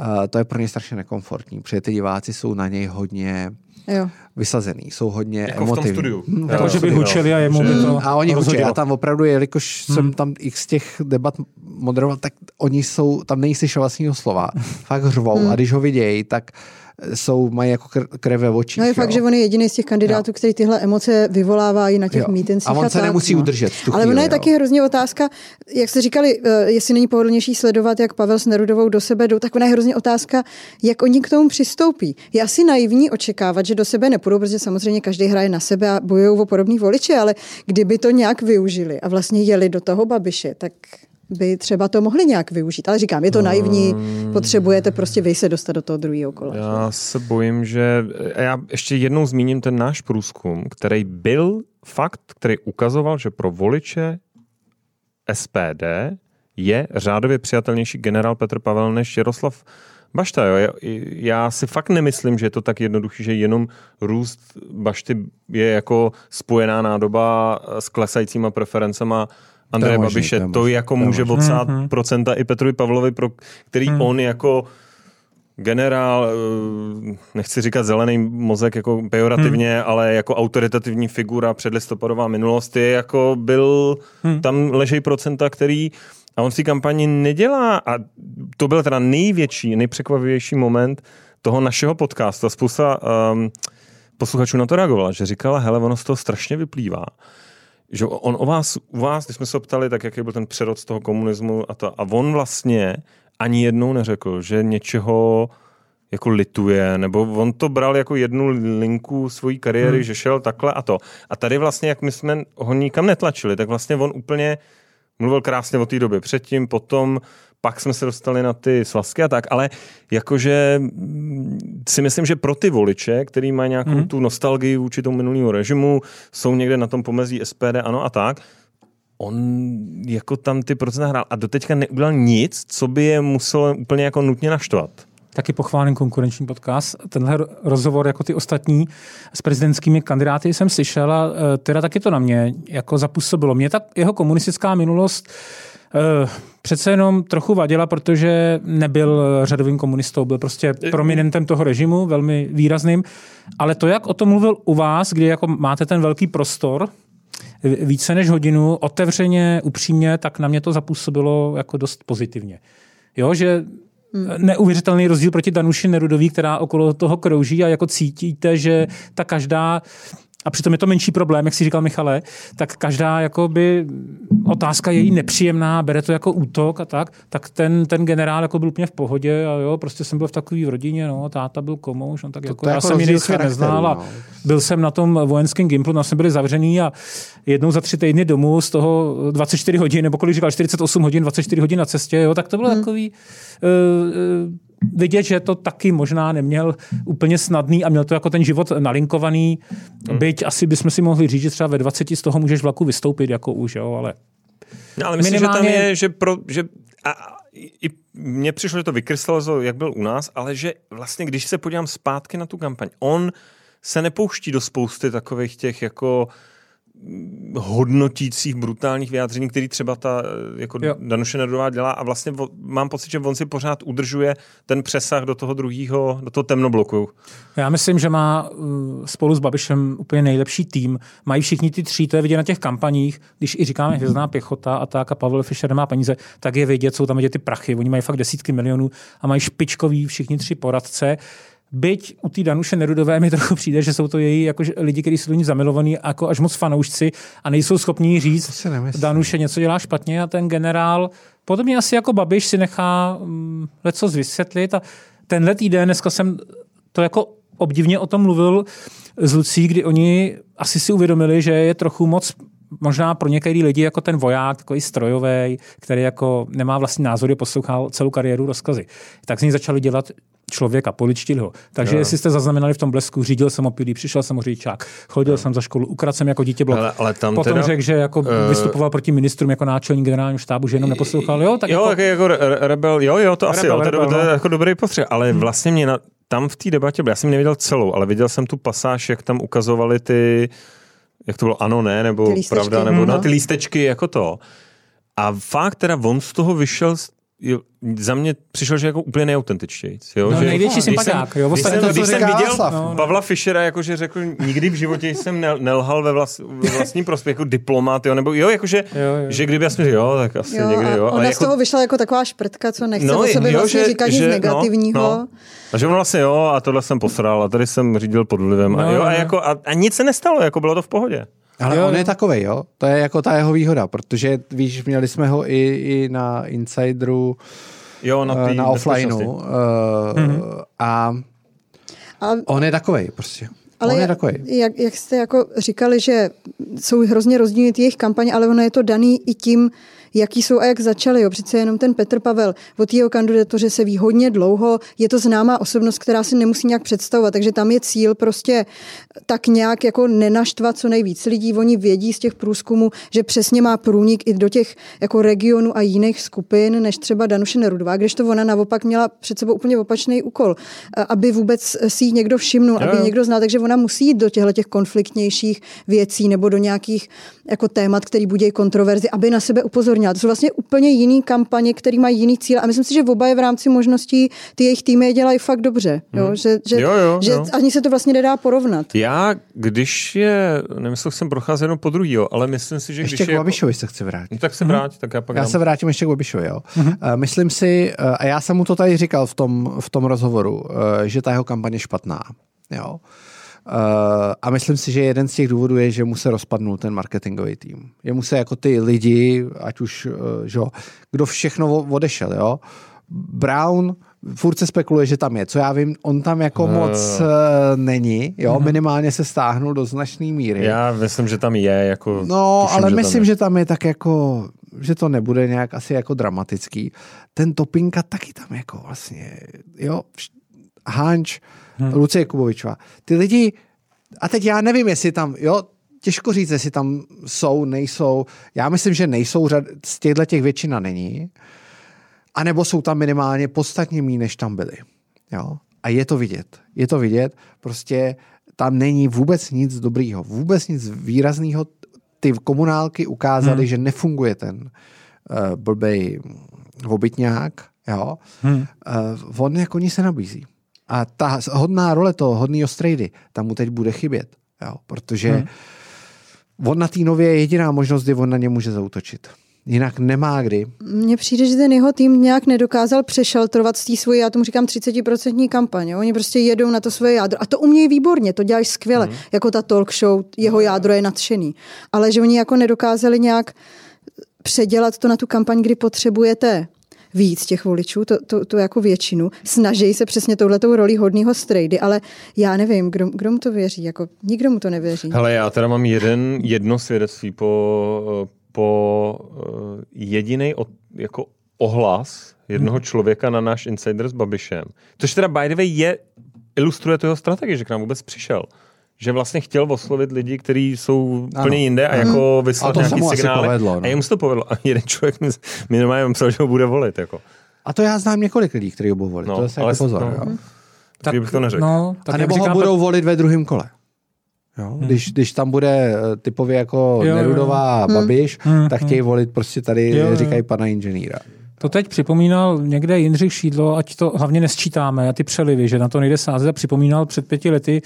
Uh, to je pro ně strašně nekomfortní, protože ty diváci jsou na něj hodně jo. vysazený, jsou hodně jako emotivní. v tom studiu. Hmm, jako, že by hučeli a jemu by to A oni hučí, já tam opravdu, jelikož hmm. jsem tam x těch debat moderoval, tak oni jsou, tam nejsi vlastního slova, fakt řvou hmm. a když ho vidějí, tak jsou, mají jako krev ve očích. No je jo. fakt, že on je jediný z těch kandidátů, jo. který tyhle emoce vyvolávají na těch mítencích. A on se tak, nemusí no. udržet. Ale ono je jo. taky hrozně otázka, jak jste říkali, eh, jestli není pohodlnější sledovat, jak Pavel s Nerudovou do sebe jdou, tak ona je hrozně otázka, jak oni k tomu přistoupí. Je asi naivní očekávat, že do sebe nepůjdou, protože samozřejmě každý hraje na sebe a bojují o podobný voliče, ale kdyby to nějak využili a vlastně jeli do toho Babiše, tak by třeba to mohli nějak využít. Ale říkám, je to naivní, um, potřebujete prostě vy se dostat do toho druhého kola. Já se bojím, že... Já ještě jednou zmíním ten náš průzkum, který byl fakt, který ukazoval, že pro voliče SPD je řádově přijatelnější generál Petr Pavel než Jaroslav Bašta. Jo. Já si fakt nemyslím, že je to tak jednoduché, že jenom růst Bašty je jako spojená nádoba s klesajícíma preferencema Andreje možný, Babiše, to, to jako to může odsát hmm, procenta i Petrovi Pavlovi, pro který hmm. on jako generál, eh, nechci říkat zelený mozek jako pejorativně, hmm. ale jako autoritativní figura předlistopadová minulost je jako byl, hmm. tam ležej procenta, který a on v té kampani nedělá a to byl teda největší, nejpřekvapivější moment toho našeho podcastu. Spousta um, posluchačů na to reagovala, že říkala, hele, ono z toho strašně vyplývá, že on o vás, u vás, když jsme se ptali, tak jaký byl ten přerod z toho komunismu a to, a on vlastně ani jednou neřekl, že něčeho jako lituje, nebo on to bral jako jednu linku svojí kariéry, hmm. že šel takhle a to. A tady vlastně, jak my jsme ho nikam netlačili, tak vlastně on úplně mluvil krásně o té době předtím, potom pak jsme se dostali na ty svazky a tak, ale jakože mm, si myslím, že pro ty voliče, který mají nějakou mm. tu nostalgii vůči tomu minulýmu režimu, jsou někde na tom pomezí SPD, ano a tak, on jako tam ty procenta hrál a doteďka neudělal nic, co by je muselo úplně jako nutně naštvat taky pochválen konkurenční podcast. Tenhle rozhovor jako ty ostatní s prezidentskými kandidáty jsem slyšel a e, teda taky to na mě jako zapůsobilo. Mě ta jeho komunistická minulost Uh, přece jenom trochu vadila, protože nebyl řadovým komunistou, byl prostě prominentem toho režimu, velmi výrazným. Ale to, jak o tom mluvil u vás, kdy jako máte ten velký prostor, více než hodinu, otevřeně, upřímně, tak na mě to zapůsobilo jako dost pozitivně. Jo, že Hmm. neuvěřitelný rozdíl proti Danuši Nerudový, která okolo toho krouží a jako cítíte, že ta každá a přitom je to menší problém, jak si říkal Michale, tak každá jakoby otázka je jí nepříjemná, bere to jako útok a tak, tak ten, ten generál jako byl úplně v pohodě a jo, prostě jsem byl v takové v rodině, no, táta byl komouš, no, tak to jako, to já jako jsem jiný svět neznal a no. byl jsem na tom vojenském gimplu, no, jsme byli zavřený a jednou za tři týdny domů, z toho 24 hodin, nebo kolik říkal, 48 hodin, 24 hodin na cestě, jo, tak to bylo hmm. takový uh, uh, vidět, že to taky možná neměl úplně snadný a měl to jako ten život nalinkovaný. Hmm. Byť asi bychom si mohli říct, že třeba ve 20 z toho můžeš vlaku vystoupit jako už, jo, ale... No, ale myslím, minimálně... že tam je, že, pro, že a, i mně přišlo, že to vykrystalizovalo, jak byl u nás, ale že vlastně, když se podívám zpátky na tu kampaň, on se nepouští do spousty takových těch jako uh, hodnotících brutálních vyjádření, který třeba ta jako Danuše Nerudová dělá a vlastně mám pocit, že on si pořád udržuje ten přesah do toho druhého, do toho temnobloku. Já myslím, že má uh, spolu s Babišem úplně nejlepší tým. Mají všichni ty tři, to je vidět na těch kampaních, když i říkáme hvězdná pěchota a tak a Pavel Fischer nemá peníze, tak je vidět, jsou tam vidět ty prachy. Oni mají fakt desítky milionů a mají špičkový všichni tři poradce. Byť u té Danuše Nerudové mi trochu přijde, že jsou to její jako lidi, kteří jsou do ní zamilovaní jako až moc fanoušci a nejsou schopní říct, Danuše něco dělá špatně a ten generál, podobně asi jako Babiš si nechá um, leco vysvětlit a tenhle týden, dneska jsem to jako obdivně o tom mluvil s Lucí, kdy oni asi si uvědomili, že je trochu moc možná pro některý lidi jako ten voják, takový strojový, který jako nemá vlastní názory, poslouchal celou kariéru rozkazy. Tak z ní začali dělat člověka, poličtili ho. Takže Jo. jestli jste zaznamenali v tom blesku, řídil jsem opilý, přišel jsem o řidičák, chodil jsem za školu, ukradl jsem jako dítě blok. Ale- ale tam Potom teda, řekl, že jako eh, vystupoval proti ministrům jako náčelník generálního štábu, že jenom neposlouchal. Jo, tak jo, jako, jako, jako re- rebel, jo, jo, to asi Rebel, jo, to, rebel, to, je no. jako dobrý postřeh, ale vlastně mě na, tam v té debatě, já jsem neviděl celou, ale viděl jsem tu pasáž, jak tam ukazovali ty, jak to bylo, ano, ne, nebo Ty lístečky. pravda, nebo no, Mhm. ty lístečky jako to. A fakt teda on z toho vyšel, jo, za mě přišel, že jako úplně nejautentičtějíc. Jo? No, že, největší když sympatiák, jsem- jo, Když jsem, to, když jsem viděl Václav. no, Pavla Fischera, jakože řekl, nikdy v životě jsem nel, nelhal ve, vlas, ve vlastním prospěchu jako diplomat, jo, nebo jo, jakože, Jo, jo. že kdyby jsem jo, tak asi Jo, někdy, a jo. ona ale z jako, toho vyšla jako taková šprtka, co nechce No, o sobě jo, vlastně že- říkat nic že- no, negativního. no. A že on vlastně jo, a tohle jsem posral, a tady jsem řídil pod vlivem. A, No, jo, a, no. jako, a, a nic se nestalo, jako bylo to v pohodě. Ale Jo, on je takovej, jo. To je jako ta jeho výhoda, protože víš, měli jsme ho i, i na Insideru, Jo, na, na, tý na offlineu. Uh, A A on je takovej prostě. Ale on je jak, takovej. jak, jak jste jako říkali, že jsou hrozně rozdílné ty jejich kampaně, ale ono je to daný i tím, jaký jsou a jak začali. Jo. Přece jenom ten Petr Pavel o jeho kandidatuře se ví hodně dlouho, je to známá osobnost, která si nemusí nějak představovat, takže tam je cíl prostě tak nějak jako nenaštvat co nejvíc lidí. Oni vědí z těch průzkumů, že přesně má průnik i do těch jako regionů a jiných skupin, než třeba Danuše Nerudová, když to ona naopak měla před sebou úplně opačný úkol, aby vůbec si ji někdo všimnul, Jo, aby někdo znal, takže ona musí jít do těchto těch konfliktnějších věcí nebo do nějakých jako témat, který budí kontroverzi, aby na sebe upozornila. To jsou vlastně úplně jiný kampaně, které mají jiný cíl a myslím si, že oba je v rámci možností ty jejich týmy je dělají fakt dobře. Jo? Že, že, Hmm. Jo, jo, že jo. ani se to vlastně nedá porovnat. Já, když je, jestli jsem procházel jenom po druhý, jo, ale myslím si, že Ještě když k je... Babišovi se chci vrátit. No, tak se vrát, tak já pak Já dám. se vrátím ještě k Babišovi, jo. Uh, myslím si, uh, a já jsem mu to tady říkal v tom, v tom rozhovoru, uh, že ta jeho kampaně je špatná, jo. Uh, a myslím si, že jeden z těch důvodů je, že mu se rozpadnul ten marketingový tým. Jemu se jako ty lidi, ať už, uh, že jo, kdo všechno odešel, jo. Brown, furt se spekuluje, že tam je. Co já vím, on tam jako Jo, moc uh, není, jo, minimálně se stáhnul do značné míry. Já myslím, že tam je, jako... No, tuším, ale že tam myslím, je. že tam je tak jako, že to nebude nějak asi jako dramatický. Ten Topinka taky tam jako vlastně, jo, Hanč, hmm. Lucie Kubovičová. Ty lidi, a teď já nevím, jestli tam, jo, těžko říct, jestli tam jsou, nejsou. Já myslím, že nejsou, řad, z těchto těch většina není. A nebo jsou tam minimálně podstatně méně, než tam byly. Jo? A je to vidět. Je to vidět. Prostě tam není vůbec nic dobrýho. Vůbec nic výrazného. Ty komunálky ukázaly, hmm. že nefunguje ten uh, blbej obytňák. Jo? Hmm. Uh, on jako ní se nabízí. A ta hodná role toho, hodný ostrejdy, tam mu teď bude chybět. Jo? Protože hmm. on na té nově je jediná možnost, kdy on na ně může zautočit. Jinak nemá kdy. Mně přijde, že ten jeho tým nějak nedokázal přešaltrovat z té svoje, já tomu říkám 30% kampaně. Oni prostě jedou na to svoje jádro. A to umějí výborně, to dělají skvěle. Mm. Jako ta talk show, jeho jádro je nadšený. Ale že oni jako nedokázali nějak předělat to na tu kampaň, kdy potřebujete víc těch voličů, to, to, to jako většinu. Snaží se přesně touhletou roli hodného strejdy, ale já nevím, kdo, kdo mu to věří. Jako, nikdo mu to nevěří. Hele, já teda mám jeden, jedno svědectví po, po uh, jediný jako ohlas jednoho Hmm. člověka na náš Insider s Babišem. Což teda by the way je, ilustruje to jeho strategii, že k nám vůbec přišel. Že vlastně chtěl oslovit lidi, kteří jsou Ano. úplně jinde a jako vyslat A to se nějaký povedlo, no. A jemu se to povedlo. A jeden člověk mi, mi normálně napsal, že ho bude volit. Jako. A to já znám několik lidí, kteří ho budou volit. No, to je ale jako pozor. no. jo. Tak, bych to neřekl. No, tak A nebo ho budou tak- volit ve druhém kole. Jo? Když, když tam bude eh, typově jako Jo, jo. Nerudová a Babiš, Hmm, tak chtějí volit prostě tady, Jo, jo. říkají pana inženýra. To teď připomínal někde Jindřich Šídlo, ať to hlavně nesčítáme, a ty přelivy, že na to nejde sázet. A připomínal před pěti lety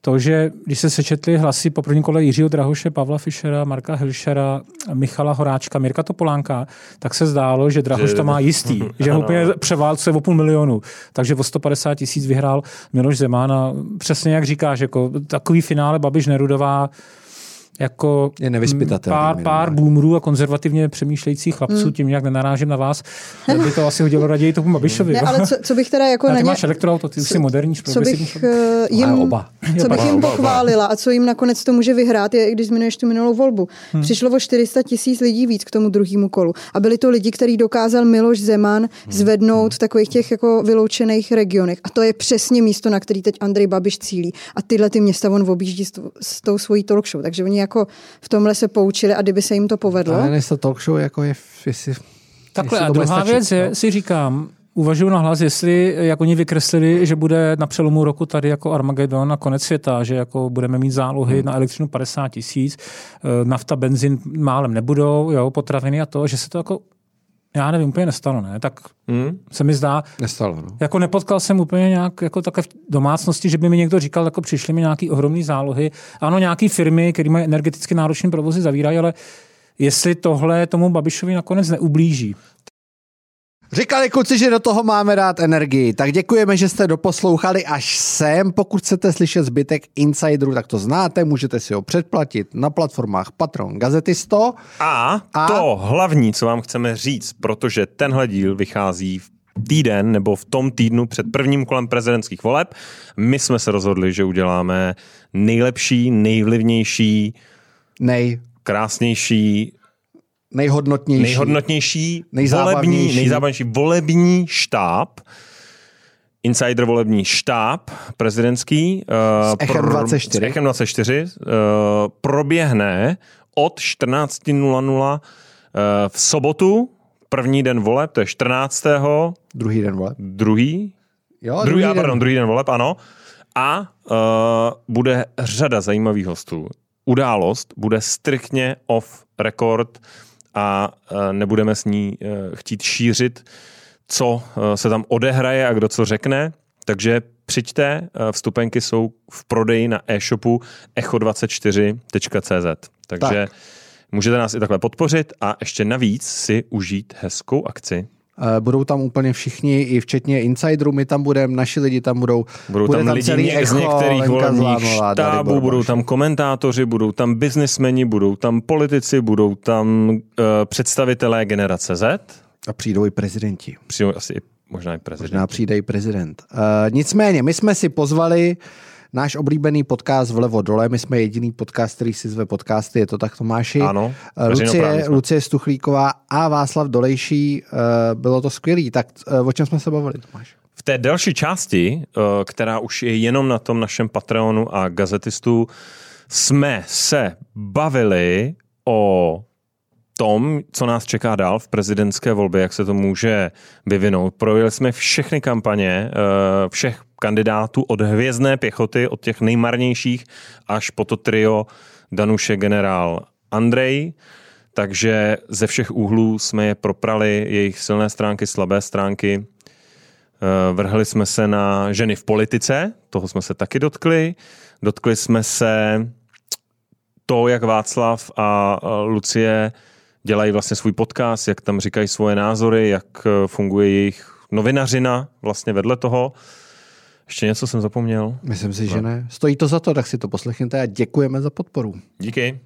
to, že když se sečetly hlasy po prvním kole Jiřího Drahoše, Pavla Fischera, Marka Hilšera, Michala Horáčka, Mirka Topolánka, tak se zdálo, že Drahoš to má jistý, že ho úplně převálcuje o půl milionu. Takže o 150 tisíc vyhrál Miloš Zeman a přesně jak říkáš, jako takový finále Babiš Nerudová, jako Je pár, pár boomerů a konzervativně přemýšlejících chlapců, tím jak nenarážím na vás, by to asi hodilo raději tomu Babišovi. Ne, ale co, co bych teda jako na ty ně, máš elektroauto, ty co- jsi moderní, co bych eh, jim, Ale oba. co bych jim pochválila a co jim nakonec to může vyhrát, je, když zmiňuješ tu minulou volbu. Hmm. Přišlo o 400 tisíc lidí víc k tomu druhému kolu. A byli to lidi, který dokázal Miloš Zeman zvednout v takových těch jako vyloučených regionech. A to je přesně místo, na který teď Andrej Babiš cílí. A tyhle ty města on objíždí s, s tou svojí talk show. Takže oni jako v tomhle se poučili a kdyby se jim to povedlo. Ale to talk show jako je, jestli, Takhle jestli a druhá stačit, věc je, no. si říkám, uvažuji na hlas, jestli, jak oni vykreslili, že bude na přelomu roku tady jako Armagedon a konec světa, že jako budeme mít zálohy Hmm. na elektřinu 50 tisíc, eh, nafta, benzin málem nebudou, jo, potraviny a to, že se to jako, já nevím, úplně nestalo, ne? Tak Hmm? se mi zdá, Nestalo, no. jako nepotkal jsem úplně nějak jako také v domácnosti, že by mi někdo říkal, jako přišly mi nějaký ohromný zálohy. Ano, nějaký firmy, které mají energeticky náročné provozy, zavírají, ale jestli tohle tomu Babišovi nakonec neublíží. Říkali kluci, že do toho máme dát energii, tak děkujeme, že jste doposlouchali až sem. Pokud chcete slyšet zbytek Insiderů, tak to znáte, můžete si ho předplatit na platformách Patron Gazetisto. A, A? to hlavní, co vám chceme říct, protože tenhle díl vychází v týden nebo v tom týdnu před prvním kolem prezidentských voleb, my jsme se rozhodli, že uděláme nejlepší, nejvlivnější, Nej, krásnější, nejhodnotnější. nejhodnotnější, Nejzábavnější. volební, nejzábavnější volební štáb, Insider volební štáb prezidentský S Echem 24. s Echem 24 uh, proběhne od 14.00 uh, v sobotu, první den voleb, to je 14. Druhý den vole. druhý, Jo, druhý, a, pardon, druhý den voleb, ano. A uh, bude řada zajímavých hostů. Událost bude striktně off record a uh, nebudeme s ní uh, chtít šířit, co uh, se tam odehraje a kdo co řekne. Takže přijďte, vstupenky jsou v prodeji na e-shopu echo24.cz. Takže Tak. můžete nás i takhle podpořit a ještě navíc si užít hezkou akci. Eh, Budou tam úplně všichni, i včetně insiderů, my tam budeme, naši lidi tam budou. Budou Bude tam, lidi celý z Echo, některých Lenka volebních Zlánová, štábů, budou tam komentátoři, budou tam biznismeni, budou tam politici, budou tam uh, představitelé generace Z, A přijdou i prezidenti. přijdou asi možná i prezident. Možná přijde i prezident. Uh, nicméně, my jsme si pozvali náš oblíbený podcast vlevo dole. My jsme jediný podcast, který si zve podcasty, je to tak Tomáši. Ano, Eh, Lucie. Lucie Stuchlíková a Václav Dolejší. Uh, bylo to skvělý. Tak uh, o čem jsme se bavili, Tomáš? V té další části, která už je jenom na tom našem Patreonu a gazetistu, jsme se bavili o tom, co nás čeká dál v prezidentské volbě, jak se to může vyvinout. Projeli jsme všechny kampaně eh, všech kandidátů od hvězdné pěchoty, od těch nejmarnějších až po to trio Danuše generál Andrej. Takže ze všech úhlů jsme je proprali, jejich silné stránky, slabé stránky. Eh, Vrhli jsme se na ženy v politice, toho jsme se taky dotkli. Dotkli jsme se to, jak Václav a Lucie dělají vlastně svůj podcast, jak tam říkají svoje názory, jak eh, funguje jejich novinařina vlastně vedle toho. Ještě něco jsem zapomněl. Myslím si, že ne. Stojí to za to, tak si to poslechněte a děkujeme za podporu. Díky.